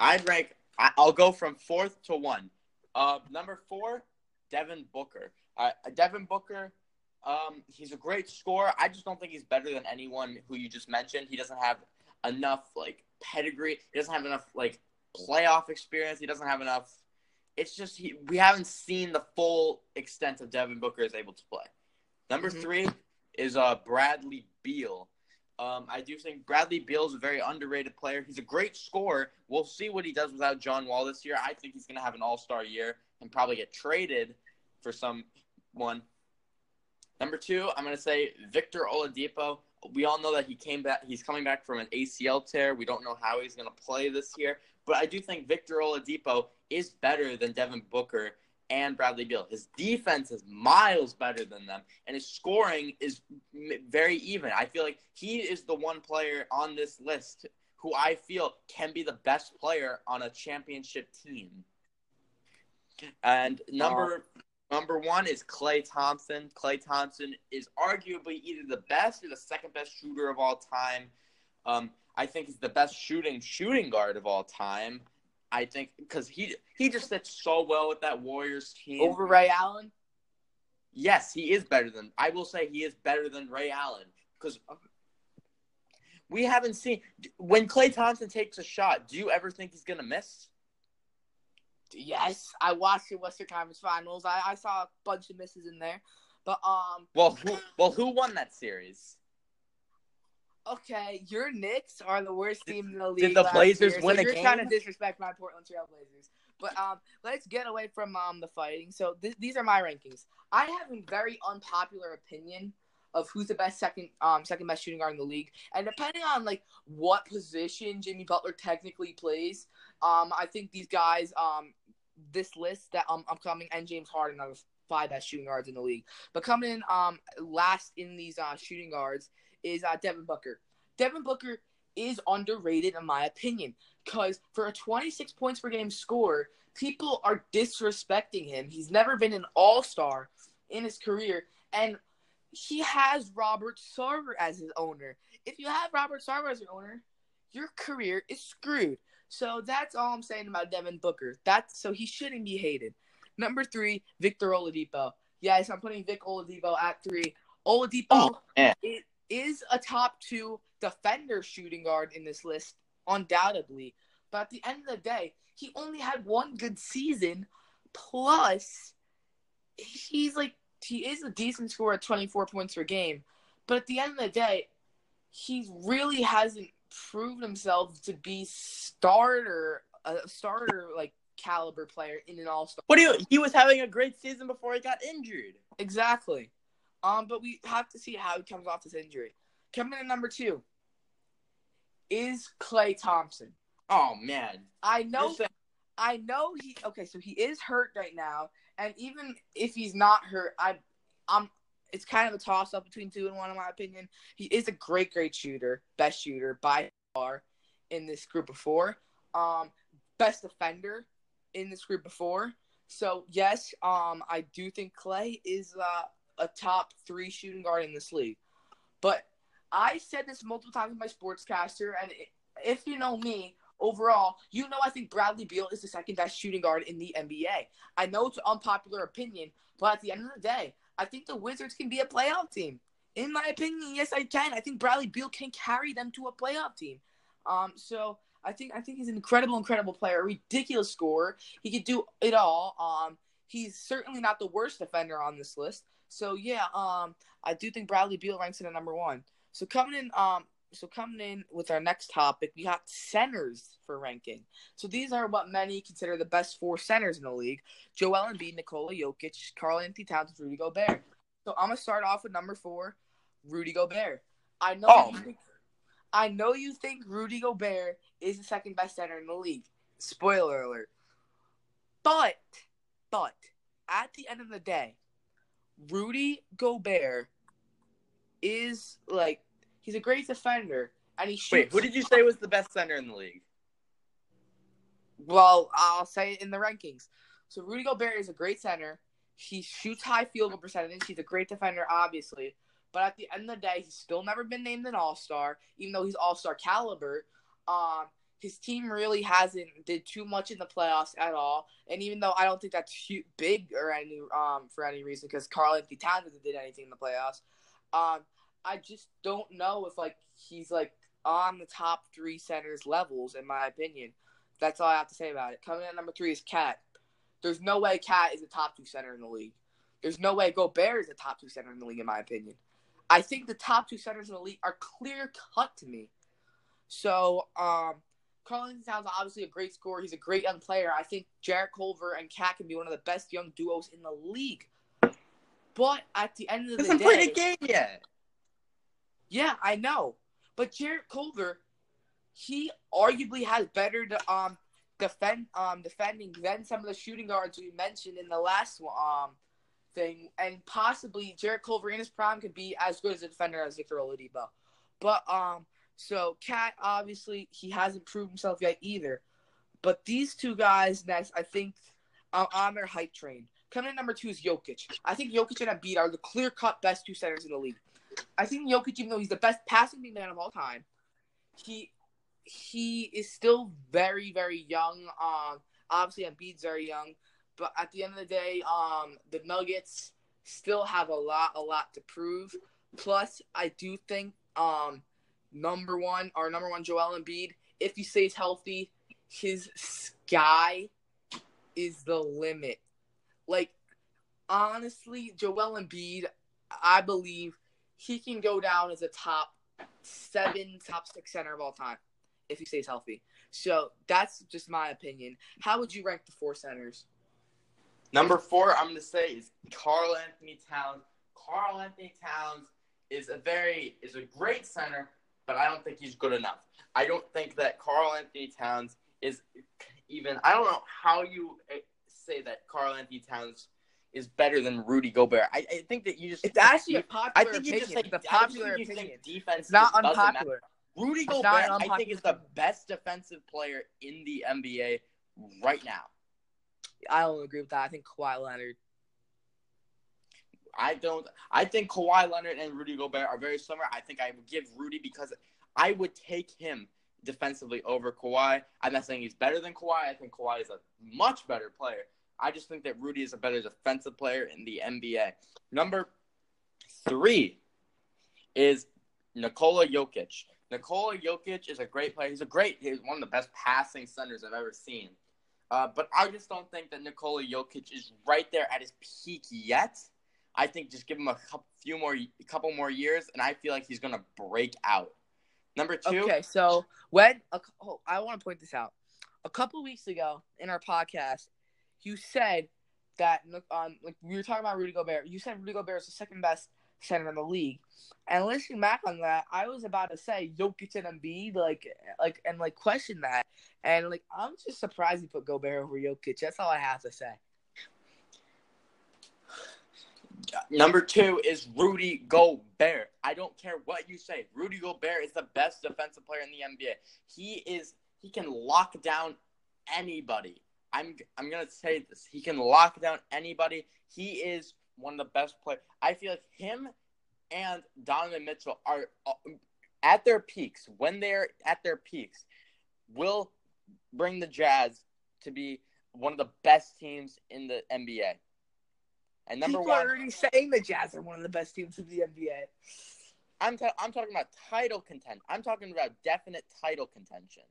I'd rank. I'll go from fourth to one. Uh, number four, Devin Booker. Uh, Devin Booker. Um, he's a great scorer. I just don't think he's better than anyone who you just mentioned. He doesn't have enough like pedigree. He doesn't have enough like playoff experience. He doesn't have enough. It's just he, we haven't seen the full extent of Devin Booker is able to play. Number Mhm. three is uh Bradley Beal. Um, I do think Bradley Beal is a very underrated player. He's a great scorer. We'll see what he does without John Wall this year. I think he's going to have an All Star year and probably get traded for someone. Number two, I'm going to say Victor Oladipo. We all know that he came back. He's coming back from an ACL tear. We don't know how he's going to play this year, but I do think Victor Oladipo is better than Devin Booker and Bradley Beal. His defense is miles better than them, and his scoring is very even. I feel like he is the one player on this list who I feel can be the best player on a championship team. And number number one is Klay Thompson. Klay Thompson is arguably either the best or the second best shooter of all time. Um, I think he's the best shooting shooting guard of all time. I think because he he just fits so well with that Warriors team. over Ray Allen? Yes, he is better than. I will say he is better than Ray Allen because we haven't seen when Klay Thompson takes a shot. Do you ever think he's gonna miss? Yes, I watched the Western Conference Finals. I, I saw a bunch of misses in there, but um, Well, who well who won that series? Okay, your Knicks are the worst team in the league. did the Blazers year, win so a You're game? trying to disrespect my Portland Trail Blazers, but um, let's get away from um the fighting. So th- these are my rankings. I have a very unpopular opinion of who's the best second um second best shooting guard in the league, and depending on like what position Jimmy Butler technically plays, um, I think these guys um this list that um, I'm coming and James Harden are the five best shooting guards in the league. But coming in um last in these uh shooting guards is uh Devin Booker. Devin Booker is underrated in my opinion because for a 26 points per game score, people are disrespecting him. He's never been an all star in his career, and he has Robert Sarver as his owner. If you have Robert Sarver as your owner, your career is screwed. So that's all I'm saying about Devin Booker. That's so he shouldn't be hated. Number three, Victor Oladipo. Yes, I'm putting Vic Oladipo at three. Oladipo Oh. Is a top two defender shooting guard in this list, undoubtedly. But at the end of the day, he only had one good season. Plus, he's like he is a decent scorer at 24 points per game. But at the end of the day, he really hasn't proved himself to be starter a starter like caliber player in an all star. What do you? He was having a great season before he got injured. Exactly. Um, but we have to see how he comes off this injury. Coming in number two is Klay Thompson. Oh man, I know You're I know he okay, so he is hurt right now, and even if he's not hurt, I I'm it's kind of a toss up between two and one in my opinion. He is a great, great shooter, best shooter by far in this group of four. Um, best defender in this group of four. So yes, um, I do think Klay is uh, a top three shooting guard in this league. But I said this multiple times with my sportscaster, and if you know me, overall, you know, I think Bradley Beal is the second best shooting guard in the NBA. I know it's an unpopular opinion, but at the end of the day, I think the Wizards can be a playoff team. In my opinion, yes, I can. I think Bradley Beal can carry them to a playoff team. Um, so I think I think he's an incredible, incredible player, a ridiculous scorer. He could do it all. Um, he's certainly not the worst defender on this list. So yeah, um, I do think Bradley Beal ranks in at number one. So coming in, um, so coming in with our next topic, we got centers for ranking. So these are what many consider the best four centers in the league: Joel Embiid, Nikola Jokic, Karl-Anthony Towns, Rudy Gobert. So I'm gonna start off with number four, Rudy Gobert. I know. Oh. You think, I know you think Rudy Gobert is the second best center in the league. Spoiler alert. But, but at the end of the day, Rudy Gobert is like he's a great defender and he shoots. Wait, who did you say was the best center in the league? Well, I'll say it in the rankings. So Rudy Gobert is a great center. He shoots high field goal percentage. He's a great defender, obviously. But at the end of the day, he's still never been named an All Star, even though he's All Star caliber. Um, his team really hasn't did too much in the playoffs at all. And even though I don't think that's hu- big or any um for any reason, because Karl-Anthony Towns hasn't did anything in the playoffs, um, I just don't know if like he's like on the top three centers levels in my opinion. That's all I have to say about it. Coming in number three is Cat. There's no way Cat is a top two center in the league. There's no way Gobert is a top two center in the league, in my opinion. I think the top two centers in the league are clear cut to me. So, um, Karl-Anthony Towns obviously a great scorer. He's a great young player. I think Jarrett Culver and Cat can be one of the best young duos in the league. But at the end of the Hasn't day, played a game yet. yeah, I know. But Jarrett Culver, he arguably has better to, um defend um defending than some of the shooting guards we mentioned in the last um thing, and possibly Jarrett Culver in his prime could be as good as a defender as Victor Oladipo. But um, so Cat obviously he hasn't proved himself yet either. But these two guys next, I think, are on their hype train. Coming in number two is Jokic. I think Jokic and Embiid are the clear cut best two centers in the league. I think Jokic, even though he's the best passing big man of all time, he he is still very very young. Um, obviously Embiid's very young, but at the end of the day, um, the Nuggets still have a lot a lot to prove. Plus, I do think um, number one, our number one, Joel Embiid, if he stays healthy, his sky is the limit. Like honestly, Joel Embiid, I believe he can go down as a top seven, top six center of all time if he stays healthy. So that's just my opinion. How would you rank the four centers? Number four, I'm gonna say is Karl-Anthony Towns. Karl-Anthony Towns is a very is a great center, but I don't think he's good enough. I don't think that Karl-Anthony Towns is even. I don't know how you eh, say that Karl-Anthony Towns is better than Rudy Gobert. I, I think that you just. It's actually a popular I think you just say it's a I just popular you opinion. defense. It's not just doesn't matter. unpopular. Rudy It's Gobert, an I think, is the best defensive player in the NBA right now. I don't agree with that. I think Kawhi Leonard. I don't. I think Kawhi Leonard and Rudy Gobert are very similar. I think I would give Rudy because I would take him defensively over Kawhi. I'm not saying he's better than Kawhi. I think Kawhi is a much better player. I just think that Rudy is a better defensive player in the NBA. Number three is Nikola Jokic. Nikola Jokic is a great player. He's a great. He's one of the best passing centers I've ever seen. Uh, but I just don't think that Nikola Jokic is right there at his peak yet. I think just give him a couple, few more, a couple more years, and I feel like he's gonna break out. Number two, Okay, so when a, oh, I want to point this out. A couple weeks ago in our podcast, you said that um like we were talking about Rudy Gobert. You said Rudy Gobert is the second best center in the league. And listening back on that, I was about to say Jokic and Embiid, like like and like question that. And like I'm just surprised you put Gobert over Jokic. That's all I have to say. Number two is Rudy Gobert. I don't care what you say. Rudy Gobert is the best defensive player in the NBA. He is. He can lock down anybody. I'm. I'm gonna say this. He can lock down anybody. He is one of the best players. I feel like him and Donovan Mitchell are uh, at their peaks when they're at their peaks will bring the Jazz to be one of the best teams in the NBA. And number People one, are already saying the Jazz are one of the best teams in the NBA. I'm ta- I'm talking about title content. I'm talking about definite title contention.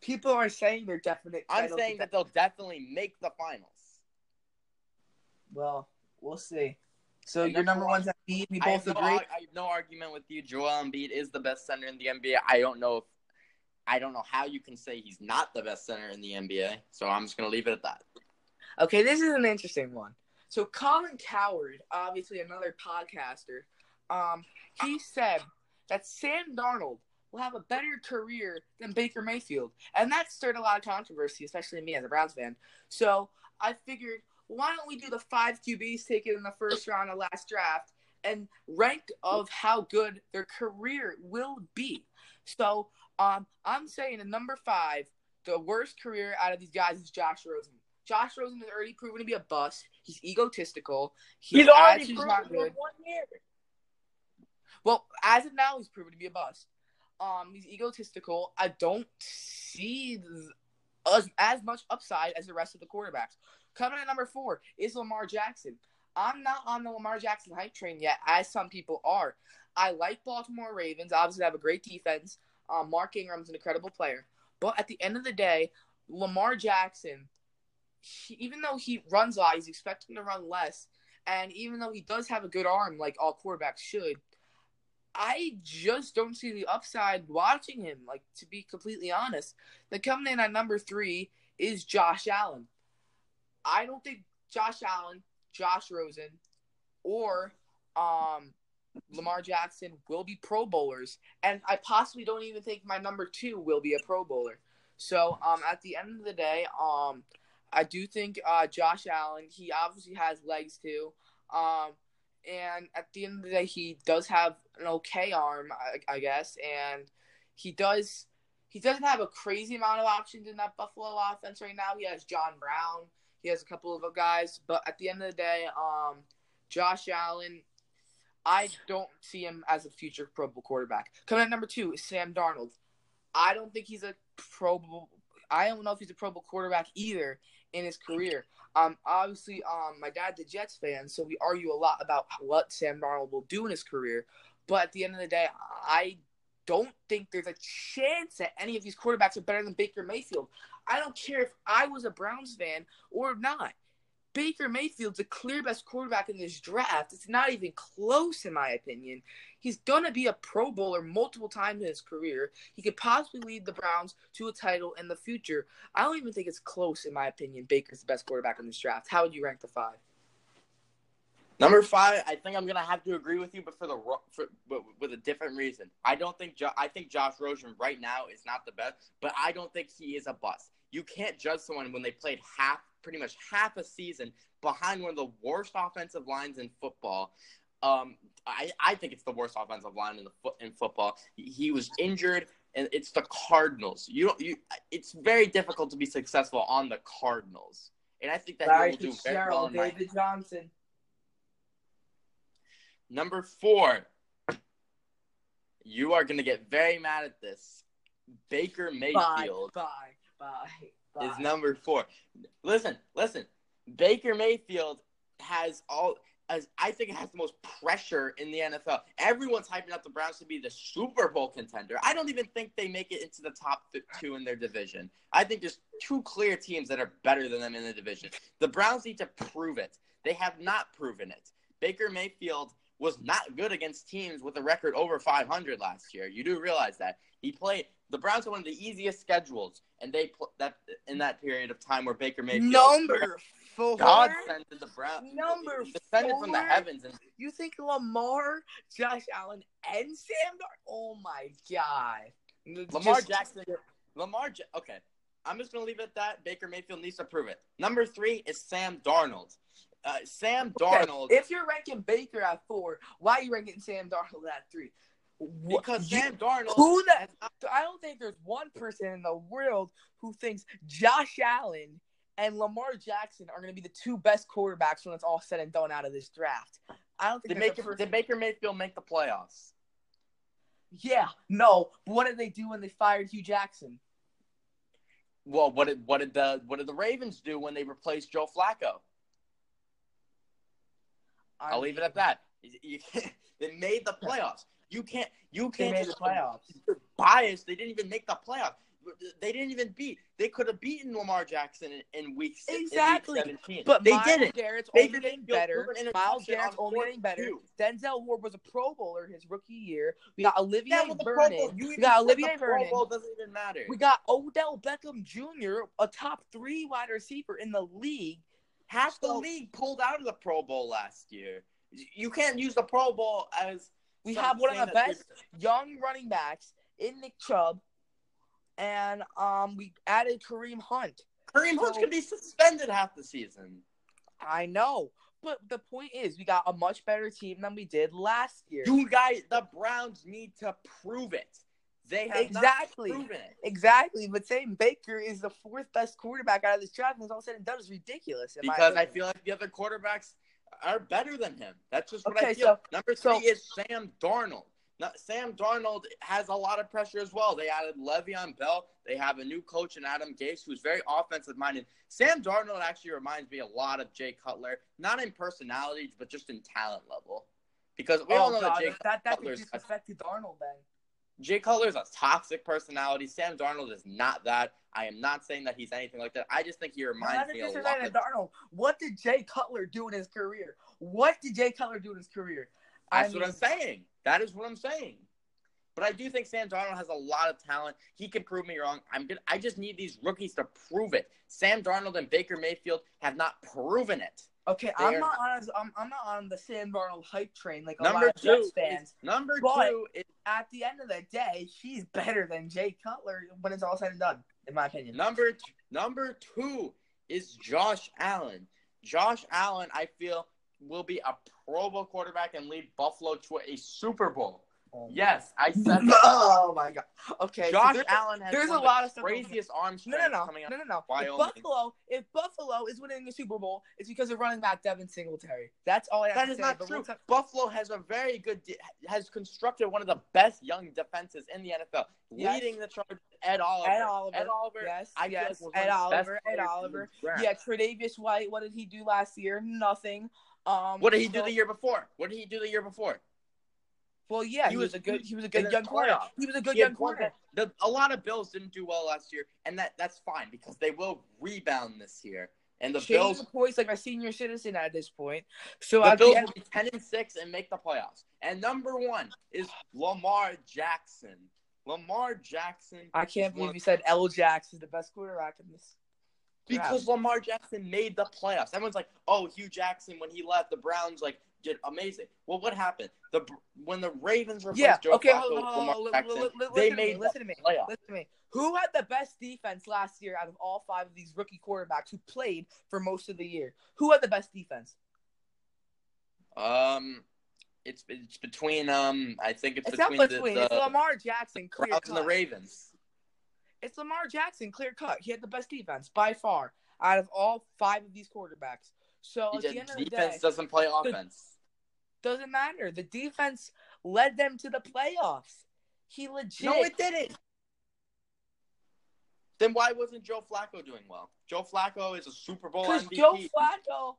People are saying they're definite. I'm saying that they'll definitely make the finals. Well, we'll see. So And your number number one- one's Embiid. We both no, agree. ar- I have no argument with you. Joel Embiid is the best center in the NBA. I don't know if I don't know how you can say he's not the best center in the NBA. So I'm just gonna leave it at that. Okay, this is an interesting one. So Colin Cowherd, obviously another podcaster, um, he said that Sam Darnold will have a better career than Baker Mayfield, and that stirred a lot of controversy, especially me as a Browns fan. So I figured, why don't we do the five QBs taken in the first round of last draft and rank of how good their career will be? So um, I'm saying at number five, the worst career out of these guys is Josh Rosen. Josh Rosen has already proven to be a bust. He's egotistical. He, He's already proven not in good. one year. Well, as of now, he's proven to be a bust. Um, he's egotistical. I don't see as, as much upside as the rest of the quarterbacks. Coming at number four is Lamar Jackson. I'm not on the Lamar Jackson hype train yet, as some people are. I like Baltimore Ravens. Obviously, they have a great defense. Um, Mark Ingram's an incredible player. But at the end of the day, Lamar Jackson, he, even though he runs a lot, he's expecting to run less. And even though he does have a good arm, like all quarterbacks should, I just don't see the upside watching him. Like to be completely honest, the coming in at number three is Josh Allen. I don't think Josh Allen, Josh Rosen, or um, Lamar Jackson will be Pro Bowlers, and I possibly don't even think my number two will be a Pro Bowler. So um, at the end of the day, um, I do think uh, Josh Allen. He obviously has legs too. Um, and at the end of the day, he does have an okay arm, I, I guess, and he does he doesn't have a crazy amount of options in that Buffalo offense right now. He has John Brown, he has a couple of guys, but at the end of the day, um, Josh Allen, I don't see him as a future Pro Bowl quarterback. Coming at number two is Sam Darnold. I don't think he's a Pro Bowl. I don't know if he's a Pro Bowl quarterback either in his career. Um, obviously, um, my dad's a Jets fan, so we argue a lot about what Sam Darnold will do in his career. But at the end of the day, I don't think there's a chance that any of these quarterbacks are better than Baker Mayfield. I don't care if I was a Browns fan or not. Baker Mayfield's the clear best quarterback in this draft. It's not even close, in my opinion. He's gonna be a Pro Bowler multiple times in his career. He could possibly lead the Browns to a title in the future. I don't even think it's close, in my opinion. Baker's the best quarterback in this draft. How would you rank the five? Number five, I think I'm gonna have to agree with you, but for the for but with a different reason. I don't think jo- I think Josh Rosen right now is not the best, but I don't think he is a bust. You can't judge someone when they played half, pretty much half a season behind one of the worst offensive lines in football. Um, I, I think it's the worst offensive line in the foot in football. He, was injured, and it's the Cardinals. You don't you. It's very difficult to be successful on the Cardinals, and I think that he will do very well. In my, David Johnson. Number four, you are going to get very mad at this. Baker Mayfield bye, bye, bye. Is number four. Listen, listen. Baker Mayfield has all. As I think it has the most pressure in the NFL. Everyone's hyping up the Browns to be the Super Bowl contender. I don't even think they make it into the top two in their division. I think there's two clear teams that are better than them in the division. The Browns need to prove it. They have not proven it. Baker Mayfield was not good against teams with a record over 500 last year. You do realize that he played. The Browns had one of the easiest schedules, and they pl- that in that period of time where Baker Mayfield Number four. God sent the Browns Number descended from the heavens, and You think Lamar, Josh Allen, and Sam Dar? Oh my god. Lamar Just- Jackson. Lamar. Ja- okay, I'm just gonna leave it at that. Baker Mayfield needs to prove it. Number three is Sam Darnold. Uh, Sam Okay, Darnold. If you're ranking Baker at four, why are you ranking Sam Darnold at three? Because you- Sam Darnold. who the I don't think there's one person in the world who thinks Josh Allen and Lamar Jackson are going to be the two best quarterbacks when it's all said and done out of this draft. I don't think did there's a Baker, person- did Baker Mayfield make the playoffs? Yeah, no. But what did they do when they fired Hue Jackson? Well, what did what did the what did the Ravens do when they replaced Joe Flacco? I I'll leave it at that. You (laughs) they made the playoffs. You can't. You can't made the just playoffs. You're biased. They didn't even make the playoffs. They didn't even beat. They could have beaten Lamar Jackson in, in week s- in week Exactly. 17. But they Miles didn't. Garrett's Baker only getting better. Myles Garrett's only getting better. two. Denzel Ward was a Pro Bowler his rookie year. We got Olivier Yeah, the Vernon. We got Olivier the Pro Vernon. Bowl doesn't even matter. We got Odell Beckham Jr., a top three wide receiver in the league. Half the league pulled out of the Pro Bowl last year. You can't use the Pro Bowl as We have one of the best young running backs in Nick Chubb, and um, we added Kareem Hunt. Kareem Hunt So- could be suspended half the season. I know, but the point is, we got a much better team than we did last year. You guys, the Browns need to prove it. They have Exactly. not proven it. Exactly, but saying Baker is the fourth best quarterback out of this draft, and it's all said and done, is ridiculous. Because I feel like the other quarterbacks are better than him. That's just what Okay, I feel. so- Number so- three is Sam Darnold. Now, Sam Darnold has a lot of pressure as well. They added Le'Veon Bell. They have a new coach in Adam Gase, who's very offensive minded. Sam Darnold actually reminds me a lot of Jay Cutler, not in personality, but just in talent level. Because we all oh know god, that Jay that that Cutler's disrespected Darnold then. Jay Cutler is a toxic personality. Sam Darnold is not that. I am not saying that he's anything like that. I just think he reminds me a lot. Of, Darnold. What did Jay Cutler do in his career? What did Jay Cutler do in his career? I that's what I'm saying. That is what I'm saying. But I do think Sam Darnold has a lot of talent. He can prove me wrong. I'm good. I just need these rookies to prove it. Sam Darnold and Baker Mayfield have not proven it. Okay, They I'm not on. I'm, I'm not on the Sam Darnold hype train like a Number lot of Jets fans. is, number But- two is At the end of the day, he's better than Jay Cutler when it's all said and done, in my opinion. Number t- number two is Josh Allen. Josh Allen, I feel, will be a Pro Bowl quarterback and lead Buffalo to a Super Bowl. Yes, I (laughs) said that. Oh my god. Okay. so Josh there's- Allen has there's one a of lot the of craziest arm No, no, no, coming no, out. no, no. If Wyoming. Buffalo, if Buffalo is winning the Super Bowl, it's because of running back Devin Singletary. That's all I have That to is say. not but true. we'll talk- Buffalo has a very good, de- has constructed one of the best young defenses in the NFL, Yes. leading the charge. Ed Oliver. Ed Oliver. Ed Oliver. Yes, I feel yes. like was one Ed of the best Oliver. Ed Oliver. Yeah, Tre'Davious White. What did he do last year? Nothing. Um, What did he do the year before? What did he do the year before? Well, yeah, He he, was- was, a good. He was a good young corner. He was a good He young corner. the, a lot of Bills didn't do well last year, and that that's fine because they will rebound this year. And the Shane Bills, McCoy's like a senior citizen at this point. So the Bills will be ten and six and make the playoffs. And number one is Lamar Jackson. Lamar Jackson. I can't believe you said L. Jackson is the best quarterback in this. because Lamar Jackson made the playoffs. Everyone's like, "Oh, Hue Jackson when he left the Browns, like did amazing." Well, what happened? The when the Ravens replaced Yeah. Joe Okay. Flacco, Hold, hold, hold, Jackson, li- li- they listen to made me. Listen to me. the playoffs. Listen to me. Who had the best defense last year out of all five of these rookie quarterbacks who played for most of the year? Who had the best defense? Um, it's it's between um I think it's, It's not between, between. the, it's Lamar Jackson, clear Browns cut. and the Ravens. It's Lamar Jackson, clear cut. He had the best defense by far out of all five of these quarterbacks. So at He the end of the defense day, doesn't play offense. Doesn't matter. The defense led them to the playoffs. He legit. No, it didn't. Then why wasn't Joe Flacco doing well? Joe Flacco is a Super Bowl Because MVP. Joe Flacco,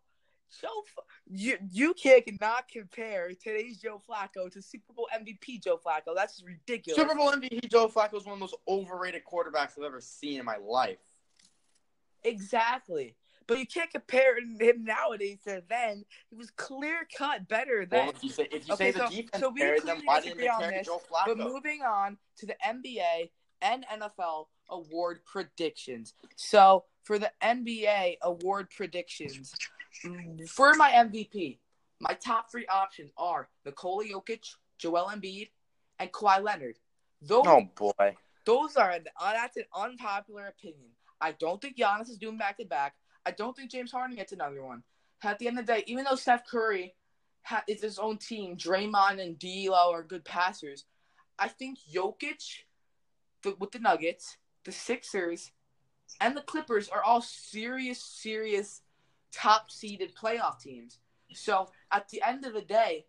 Joe, Fl- you you cannot compare today's Joe Flacco to Super Bowl MVP Joe Flacco. That's ridiculous. Super Bowl MVP Joe Flacco is one of the most overrated quarterbacks I've ever seen in my life. Exactly. But you can't compare him nowadays to then. He was clear cut better then. Well, if you say if you Okay, say the so- defense so we carried them, why didn't they carry this, Joe But moving on to the NBA and NFL award predictions. So for the NBA award predictions, for my MVP, my top three options are Nikola Jokic, Joel Embiid, and Kawhi Leonard. Those Oh boy. those are an, that's an unpopular opinion. I don't think Giannis is doing back to back. I don't think James Harden gets another one. At the end of the day, even though Steph Curry ha- is his own team, Draymond and D'Lo are good passers. I think Jokic, the, with the Nuggets, the Sixers, and the Clippers are all serious, serious, top-seeded playoff teams. So at the end of the day,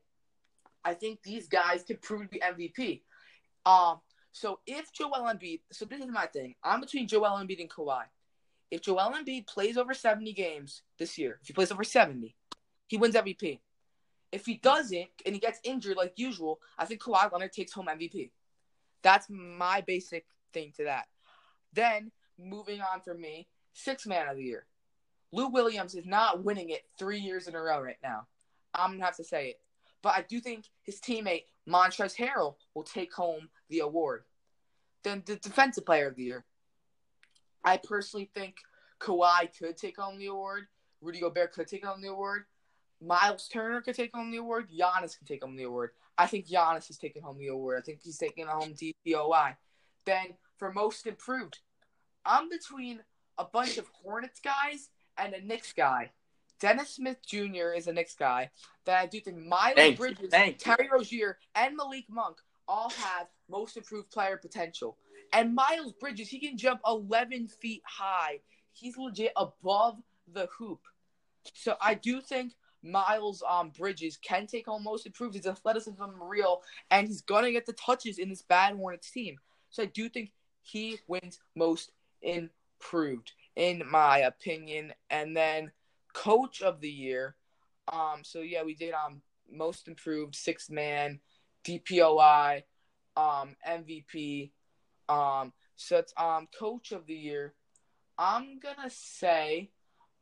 I think these guys could prove to be MVP. Um, So if Joel Embiid, so this is my thing. I'm between Joel Embiid and Kawhi. If Joel Embiid plays over 70 games this year, if he plays over 70, he wins MVP. If he doesn't and he gets injured like usual, I think Kawhi Leonard takes home MVP. That's my basic thing to that. Then moving on for me, six man of the year. Lou Williams is not winning it three years in a row right now. I'm gonna have to say it. But I do think his teammate Montrezl Harrell will take home the award. Then the defensive player of the year. I personally think Kawhi could take home the award. Rudy Gobert could take home the award. Miles Turner could take home the award. Giannis could take home the award. I think Giannis is taking home the award. I think he's taking home DPOY. Then for most improved, I'm between a bunch of Hornets guys and a Knicks guy. Dennis Smith Jr. is a Knicks guy. that I do think Miles Thank you, Bridges, you. Terry Rozier, and Malik Monk all have most improved player potential. And Miles Bridges, he can jump 11 feet high. He's legit above the hoop. So I do think Miles um, Bridges can take home most improved. His athleticism real, and he's gonna get the touches in this bad Hornets team. So I do think he wins most improved, in my opinion. And then coach of the year. Um, so yeah, we did um most improved, sixth man, DPOY, um, MVP. Um, so it's um coach of the year. I'm gonna say,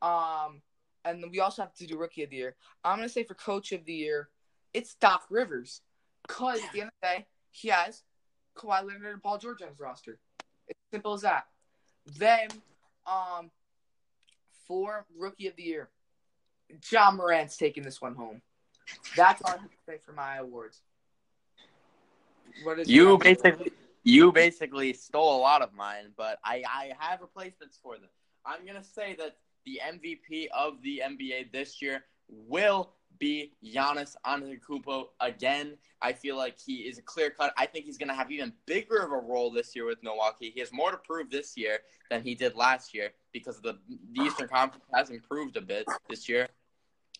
um, and we also have to do rookie of the year. I'm gonna say for coach of the year, it's Doc Rivers, cause at the end of the day, he has Kawhi Leonard and Paul George on his roster. It's simple as that. Then, um, for rookie of the year, Ja Morant's taking this one home. That's all I have to say for my awards. What is You basically you basically stole a lot of mine, but I, I have replacements for them. I'm gonna say that the MVP of the NBA this year will be Giannis Antetokounmpo again. I feel like he is a clear cut. I think he's gonna have even bigger of a role this year with Milwaukee. He has more to prove this year than he did last year because the the Eastern Conference has improved a bit this year.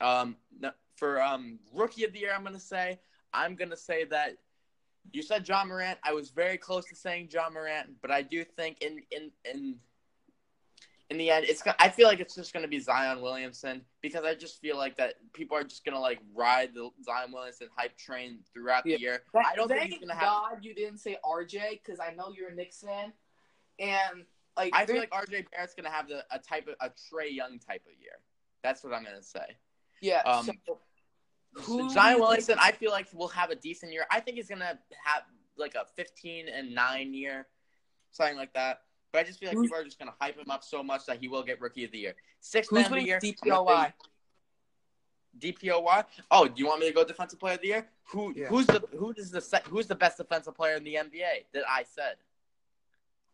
Um, for um rookie of the year, I'm gonna say I'm gonna say that you said Ja Morant. I was very close to saying Ja Morant, but I do think in in in in the end, it's I feel like it's just gonna be Zion Williamson because I just feel like that people are just gonna like ride the Zion Williamson hype train throughout Yeah. the year. Thank, I don't think he's gonna have. God you didn't say RJ because I know you're a Knicks fan, and like I feel like RJ Barrett's gonna have the, a type of a Trae Young type of year. That's what I'm gonna say. yeah. um, so, who do Zion Williamson, I feel like will have a decent year. I think he's gonna have like a 15 and nine year, something like that. But I just feel like Who's- people are just gonna hype him up so much that he will get Rookie of the Year. Sixth Who's man of the winning year. DPOY? DPOY. Oh, do you want me to go Defensive Player of the Year? Who Yeah. who's the who is the who's the best defensive player in the NBA that I said?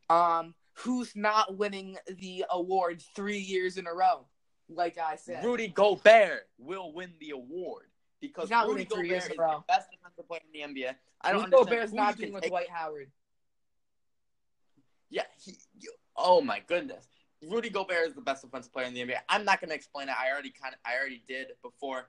Um, who's not winning the award three years in a row? Like I said, Rudy Gobert will win the award because He's not Rudy three Gobert years is the best defensive player in the NBA. I don't Rudy understand Gobert's not doing with Dwight Howard. Yeah. He, you, oh my goodness. Rudy Gobert is the best defensive player in the NBA. I'm not going to explain it. I already kind of I already did before.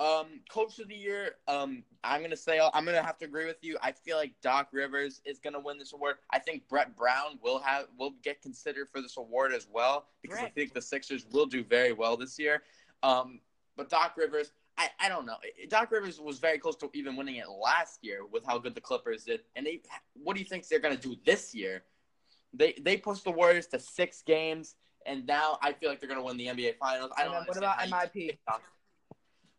Um, coach of the year. Um, I'm going to say I'm going to have to agree with you. I feel like Doc Rivers is going to win this award. I think Brett Brown will have will get considered for this award as well because I think the Sixers will do very well this year. Um, but Doc Rivers. I, I don't know. Doc Rivers was very close to even winning it last year with how good the Clippers did. And they, what do you think they're going to do this year? They they pushed the Warriors to six games, and now I feel like they're going to win the NBA Finals. I don't. then what about MIP?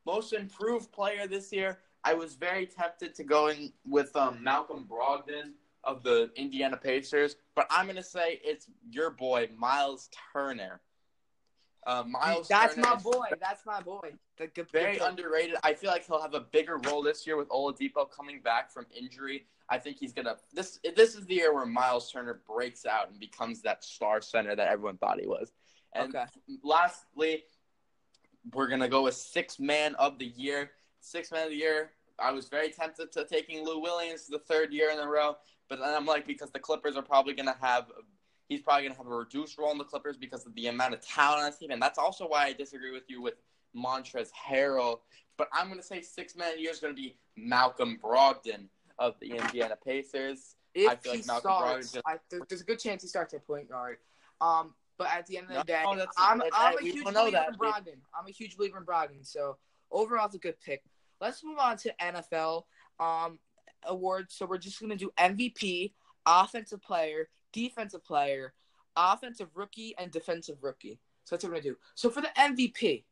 Most improved player this year. I was very tempted to go in with um, Malcolm Brogdon of the Indiana Pacers, but I'm going to say it's your boy Miles Turner. Uh, Miles. That's Turner my is boy. That's my boy. The very underrated. I feel like he'll have a bigger role this year with Oladipo coming back from injury. I think he's gonna this this is the year where Miles Turner breaks out and becomes that star center that everyone thought he was. And Okay. lastly, we're gonna go with six man of the year. Six man of the year. I was very tempted to taking Lou Williams the third year in a row, but then I'm like because the Clippers are probably gonna have he's probably gonna have a reduced role in the Clippers because of the amount of talent on his team, and that's also why I disagree with you with Montrezl Harrell. But I'm gonna say six man the year is gonna be Malcolm Brogdon of the Indiana Pacers. If I feel he like Malcolm starts, just- I, there's a good chance he starts at point guard. Um, but at the end of the No, day, that's- I'm, that- I'm a huge believer that, in dude. Brogdon. I'm a huge believer in Brogdon. So overall, it's a good pick. Let's move on to NFL um awards. So we're just gonna do MVP, offensive player, defensive player, offensive rookie, and defensive rookie. So that's what we're gonna do. So for the MVP,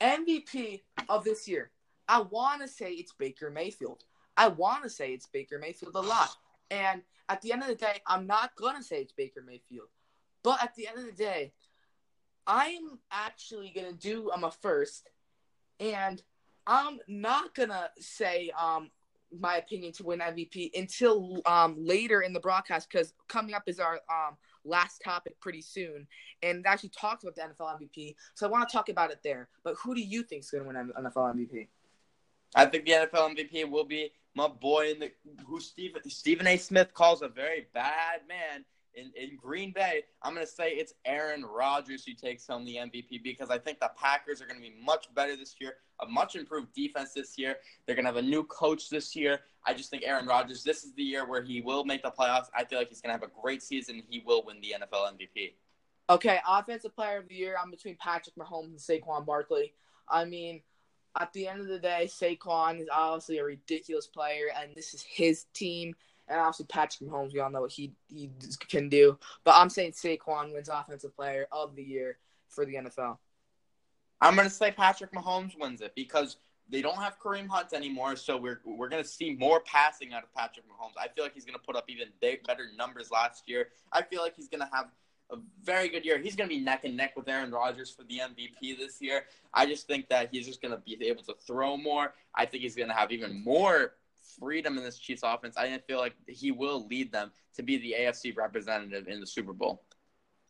MVP of this year, I want to say it's Baker Mayfield. I want to say it's Baker Mayfield a lot. And at the end of the day, I'm not to say it's Baker Mayfield. But at the end of the day, I'm actually to do I'm a first. And I'm not to say um my opinion to win MVP until um later in the broadcast cuz coming up is our um last topic pretty soon and actually talks about the NFL MVP. So I want to talk about it there. But who do you think is going to win NFL MVP? I think the NFL MVP will be my boy in the who Stephen Stephen A. Smith calls a very bad man in, in Green Bay. I'm gonna say it's Aaron Rodgers who takes home the MVP because I think the Packers are gonna be much better this year, a much improved defense this year. They're gonna have a new coach this year. I just think Aaron Rodgers, this is the year where he will make the playoffs. I feel like he's gonna have a great season. He will win the NFL MVP. Okay, offensive player of the year. I'm between Patrick Mahomes and Saquon Barkley. I mean, at the end of the day, Saquon is obviously a ridiculous player, and this is his team. And obviously, Patrick Mahomes, we all know what he he can do. But I'm saying Saquon wins offensive player of the year for the NFL. I'm gonna say Patrick Mahomes wins it because they don't have Kareem Hunt anymore, so we're we're gonna see more passing out of Patrick Mahomes. I feel like he's gonna put up even big, better numbers last year. I feel like he's gonna have a very good year. He's gonna be neck and neck with Aaron Rodgers for the MVP this year. I just think that he's just gonna be able to throw more. I think he's gonna have even more freedom in this Chiefs offense. I didn't feel like he will lead them to be the AFC representative in the Super Bowl.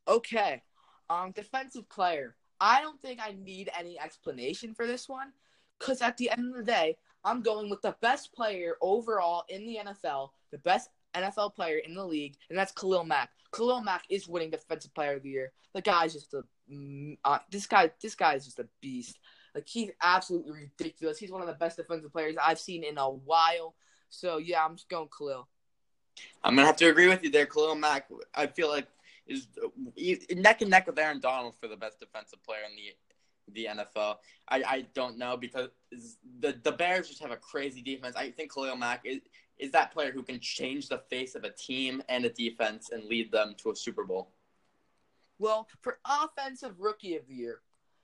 Okay, um, defensive player. I don't think I need any explanation for this one, because at the end of the day, I'm going with the best player overall in the NFL, the best NFL player in the league, and that's Khalil Mack. Khalil Mack is winning Defensive Player of the Year. The guy's just a mm, uh, this guy. This guy is just a beast. Like he's absolutely ridiculous. He's one of the best defensive players I've seen in a while. So yeah, I'm just going Khalil. I'm gonna have to agree with you there, Khalil Mack. I feel like is neck and neck with Aaron Donald for the best defensive player in the the NFL. I, I don't know because the the Bears just have a crazy defense. I think Khalil Mack is is that player who can change the face of a team and a defense and lead them to a Super Bowl. Well, for offensive rookie of the year.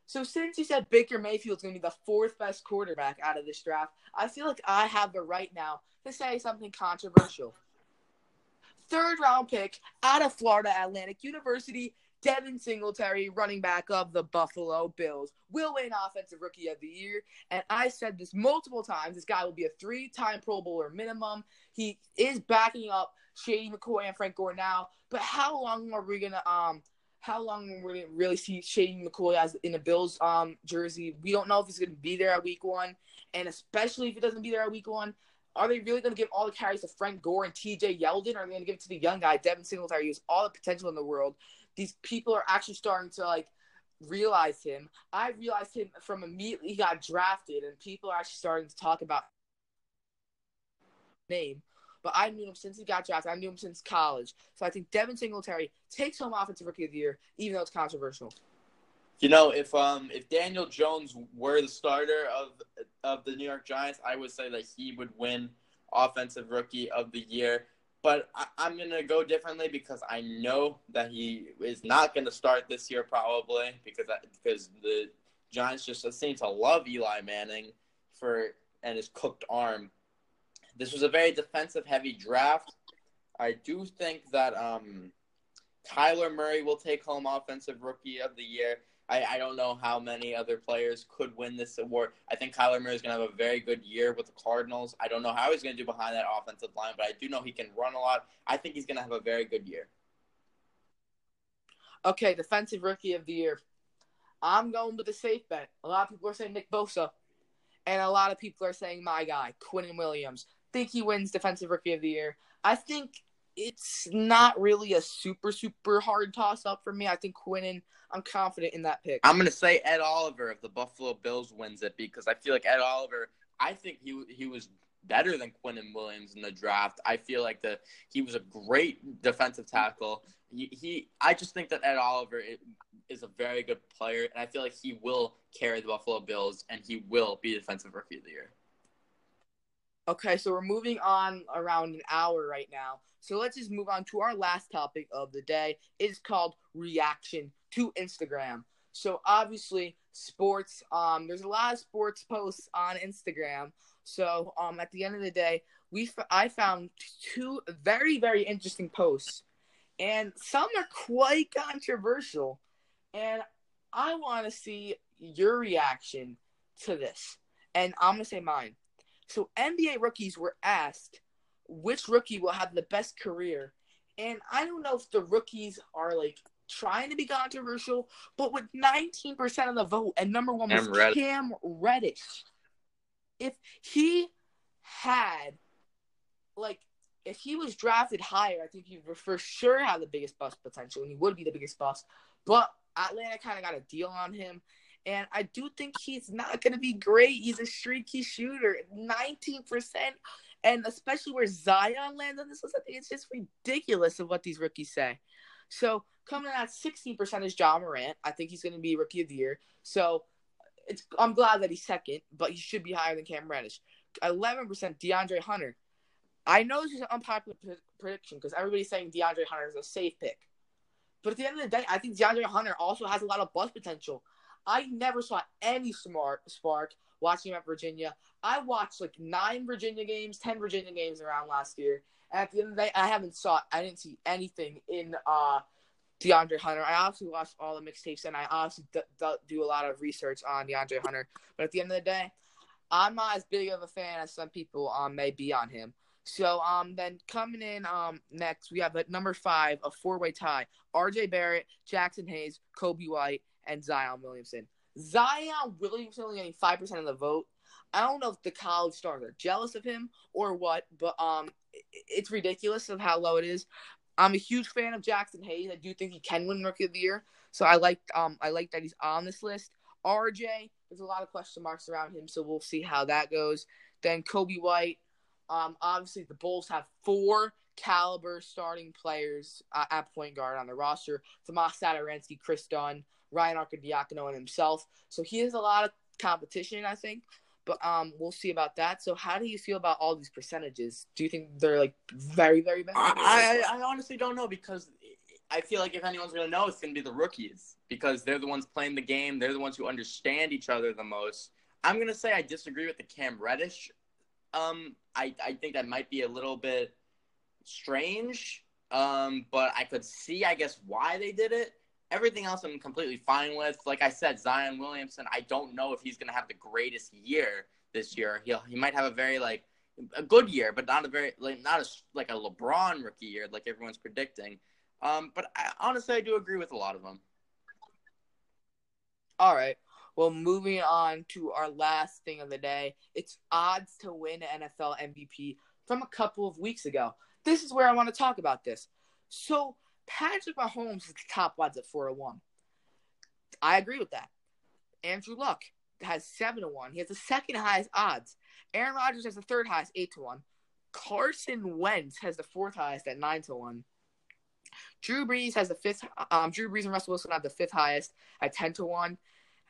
So since you said Baker Mayfield's going to be the fourth best quarterback out of this draft, I feel like I have the right now to say something controversial. Third round pick out of Florida Atlantic University, Devin Singletary, running back of the Buffalo Bills, will win Offensive Rookie of the Year. And I said this multiple times. This guy will be a three time Pro Bowler minimum. He is backing up Shady McCoy and Frank Gore now. But how long are we going to um how long we're gonna really see Shady McCoy as in a Bills um jersey. We don't know if he's gonna be there at week one, and especially if he doesn't be there at week one, are they really gonna give all the carries to Frank Gore and TJ Yeldon? Or are they gonna give it to the young guy, Devin Singletary, who has all the potential in the world? These people are actually starting to like realize him. I realized him from immediately he got drafted, and people are actually starting to talk about name. But I knew him since he got drafted. I knew him since college. So I think Devin Singletary takes home Offensive Rookie of the Year, even though it's controversial. You know, if um if Daniel Jones were the starter of of the New York Giants, I would say that he would win Offensive Rookie of the Year. But I, I'm gonna go differently because I know that he is not gonna start this year probably because I, because the Giants just seem to love Eli Manning for and his cooked arm. This was a very defensive heavy draft. I do think that um, Kyler Murray will take home Offensive Rookie of the Year. I, I don't know how many other players could win this award. I think Kyler Murray is going to have a very good year with the Cardinals. I don't know how he's going to do behind that offensive line, but I do know he can run a lot. I think he's going to have a very good year. Okay, Defensive Rookie of the Year. I'm going with a safe bet. A lot of people are saying Nick Bosa, and a lot of people are saying my guy, Quinnen Williams. Think he wins Defensive Rookie of the Year. I think it's not really a super, super hard toss up for me. I think Quinnen, I'm confident in that pick. I'm to say Ed Oliver of the Buffalo Bills wins it because I feel like Ed Oliver, I think he he was better than Quinnen Williams in the draft. I feel like the he was a great defensive tackle. He, he I just think that Ed Oliver is a very good player, and I feel like he will carry the Buffalo Bills, and he will be defensive rookie of the year. Okay, so we're moving on around an hour right now. So let's just move on to our last topic of the day. It's called reaction to Instagram. So obviously, sports. Um, there's a lot of sports posts on Instagram. So um, at the end of the day, we I found two very very interesting posts, and some are quite controversial. And I want to see your reaction to this. And I'm gonna say mine. So NBA rookies were asked which rookie will have the best career. And I don't know if the rookies are like trying to be controversial, but with 19% of the vote and number one was Cam, Cam Reddish. If he had like if he was drafted higher, I think he would for sure have the biggest bust potential and he would be the biggest bust. But Atlanta kind of got a deal on him. And I do think he's not going to be great. He's a streaky shooter. 19%. And especially where Zion lands on this list, I think it's just ridiculous of what these rookies say. So coming at 16% is Ja Morant. I think he's going to be rookie of the year. So it's I'm glad that he's second, but he should be higher than Cam Reddish. 11% DeAndre Hunter. I know this is an unpopular prediction because everybody's saying DeAndre Hunter is a safe pick. But at the end of the day, I think DeAndre Hunter also has a lot of buzz potential. I never saw any smart spark watching at Virginia. I watched like nine Virginia games, ten Virginia games around last year. And at the end of the day, I haven't saw I didn't see anything in uh DeAndre Hunter. I obviously watched all the mixtapes and I obviously d- d- do a lot of research on DeAndre Hunter. But at the end of the day, I'm not as big of a fan as some people um may be on him. So um then coming in um next we have at number five a four way tie: R.J. Barrett, Jaxson Hayes, Coby White, and Zion Williamson. Zion Williamson only getting five percent of the vote. I don't know if the college stars are jealous of him or what, but um, it's ridiculous of how low it is. I'm a huge fan of Jaxson Hayes. I do think he can win Rookie of the Year, so I like um I like that he's on this list. RJ, there's a lot of question marks around him, so we'll see how that goes. Then Coby White, um, obviously the Bulls have four caliber starting players uh, at point guard on the roster: Tomas Satoransky, Kris Dunn, Ryan Arcidiacono, and himself. So he has a lot of competition, I think. But um, we'll see about that. So, how do you feel about all these percentages? Do you think they're like very, very bad? I, I, I honestly don't know because I feel like if anyone's gonna know, it's gonna be the rookies because they're the ones playing the game. They're the ones who understand each other the most. I'm gonna say I disagree with the Cam Reddish. Um, I I think that might be a little bit strange. Um, but I could see, I guess, why they did it. Everything else I'm completely fine with. Like I said, Zion Williamson, I don't know if he's going to have the greatest year this year. He'll he might have a very like a good year, but not a very like not a like a LeBron rookie year like everyone's predicting. Um, but I, honestly, I do agree with a lot of them. All right. Well, moving on to our last thing of the day, it's odds to win NFL MVP from a couple of weeks ago. This is where I want to talk about this. So Patrick Mahomes is the top odds at four to one. I agree with that. Andrew Luck has seven to one. He has the second highest odds. Aaron Rodgers has the third highest, eight to one. Carson Wentz has the fourth highest at nine to one. Drew Brees has the fifth. Um, Drew Brees and Russell Wilson have the fifth highest at ten to one,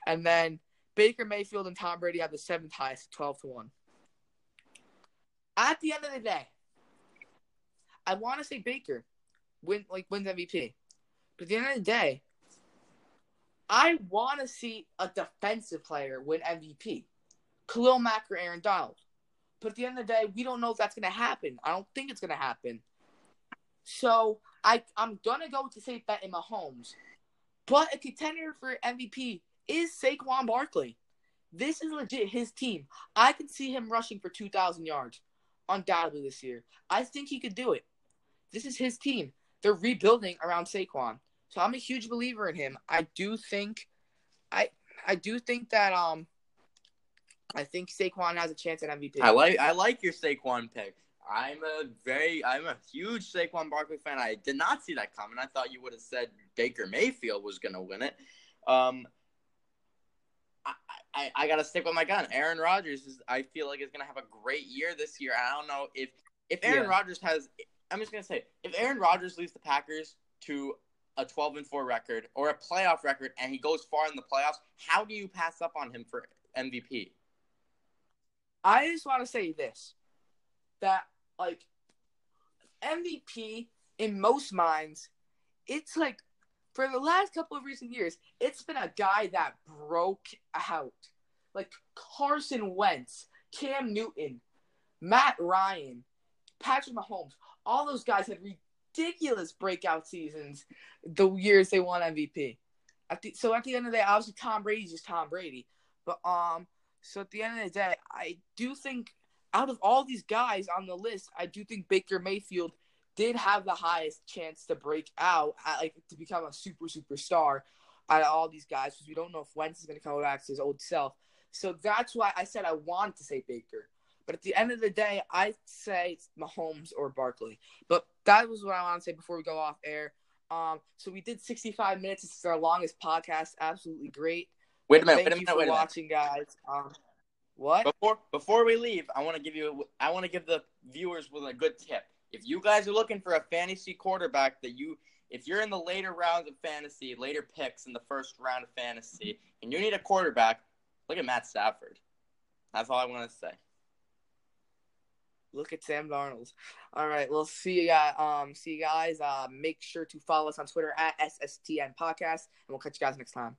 and then Baker Mayfield and Tom Brady have the seventh highest, twelve to one. At the end of the day, I want to say Baker win like wins MVP. But at the end of the day, I want to see a defensive player win MVP. Khalil Mack or Aaron Donald. But at the end of the day, we don't know if that's going to happen. I don't think it's going to happen. So I, I'm to go to safe bet in Mahomes. But a contender for MVP is Saquon Barkley. This is legit his team. I can see him rushing for 2,000 yards undoubtedly this year. I think he could do it. This is his team they're rebuilding around Saquon. So I'm a huge believer in him. I do think I I do think that um I think Saquon has a chance at MVP. I like I like your Saquon pick. I'm a very I'm a huge Saquon Barkley fan. I did not see that coming. I thought you would have said Baker Mayfield was going to win it. Um, I, I, I gotta stick with my gun. Aaron Rodgers is I feel like is gonna have a great year this year. I don't know if if Aaron Yeah. Rodgers has I'm just gonna say if Aaron Rodgers leads the Packers to a 12 and 4 record or a playoff record and he goes far in the playoffs, how do you pass up on him for MVP? I just want to say this that like MVP in most minds, it's like for the last couple of recent years, it's been a guy that broke out. Like Carson Wentz, Cam Newton, Matt Ryan, Patrick Mahomes, all those guys had ridiculous breakout seasons the years they won MVP. So at the end of the day, obviously Tom Brady's just Tom Brady. But um so at the end of the day, I do think out of all these guys on the list, I do think Baker Mayfield did have the highest chance to break out, like to become a super superstar out of all these guys because we don't know if Wentz is going to come back to his old self. So that's why I said I wanted to say Baker. But at the end of the day, I say it's Mahomes or Barkley. But that was what I want to say before we go off air. Um, so we did 65 minutes. This is our longest podcast. Absolutely great. Wait a minute, Thank wait a you minute, for wait watching, guys. Um, what? Before before we leave, I want to give you I want to give the viewers with a good tip. If you guys are looking for a fantasy quarterback that you if you're in the later rounds of fantasy, later picks in the first round of fantasy, and you need a quarterback, look at Matt Stafford. That's all I want to say. Look at Sam Darnold. All right, we'll see you guys. Um, see you guys. Uh, make sure to follow us on Twitter at SSTN Podcast, and we'll catch you guys next time.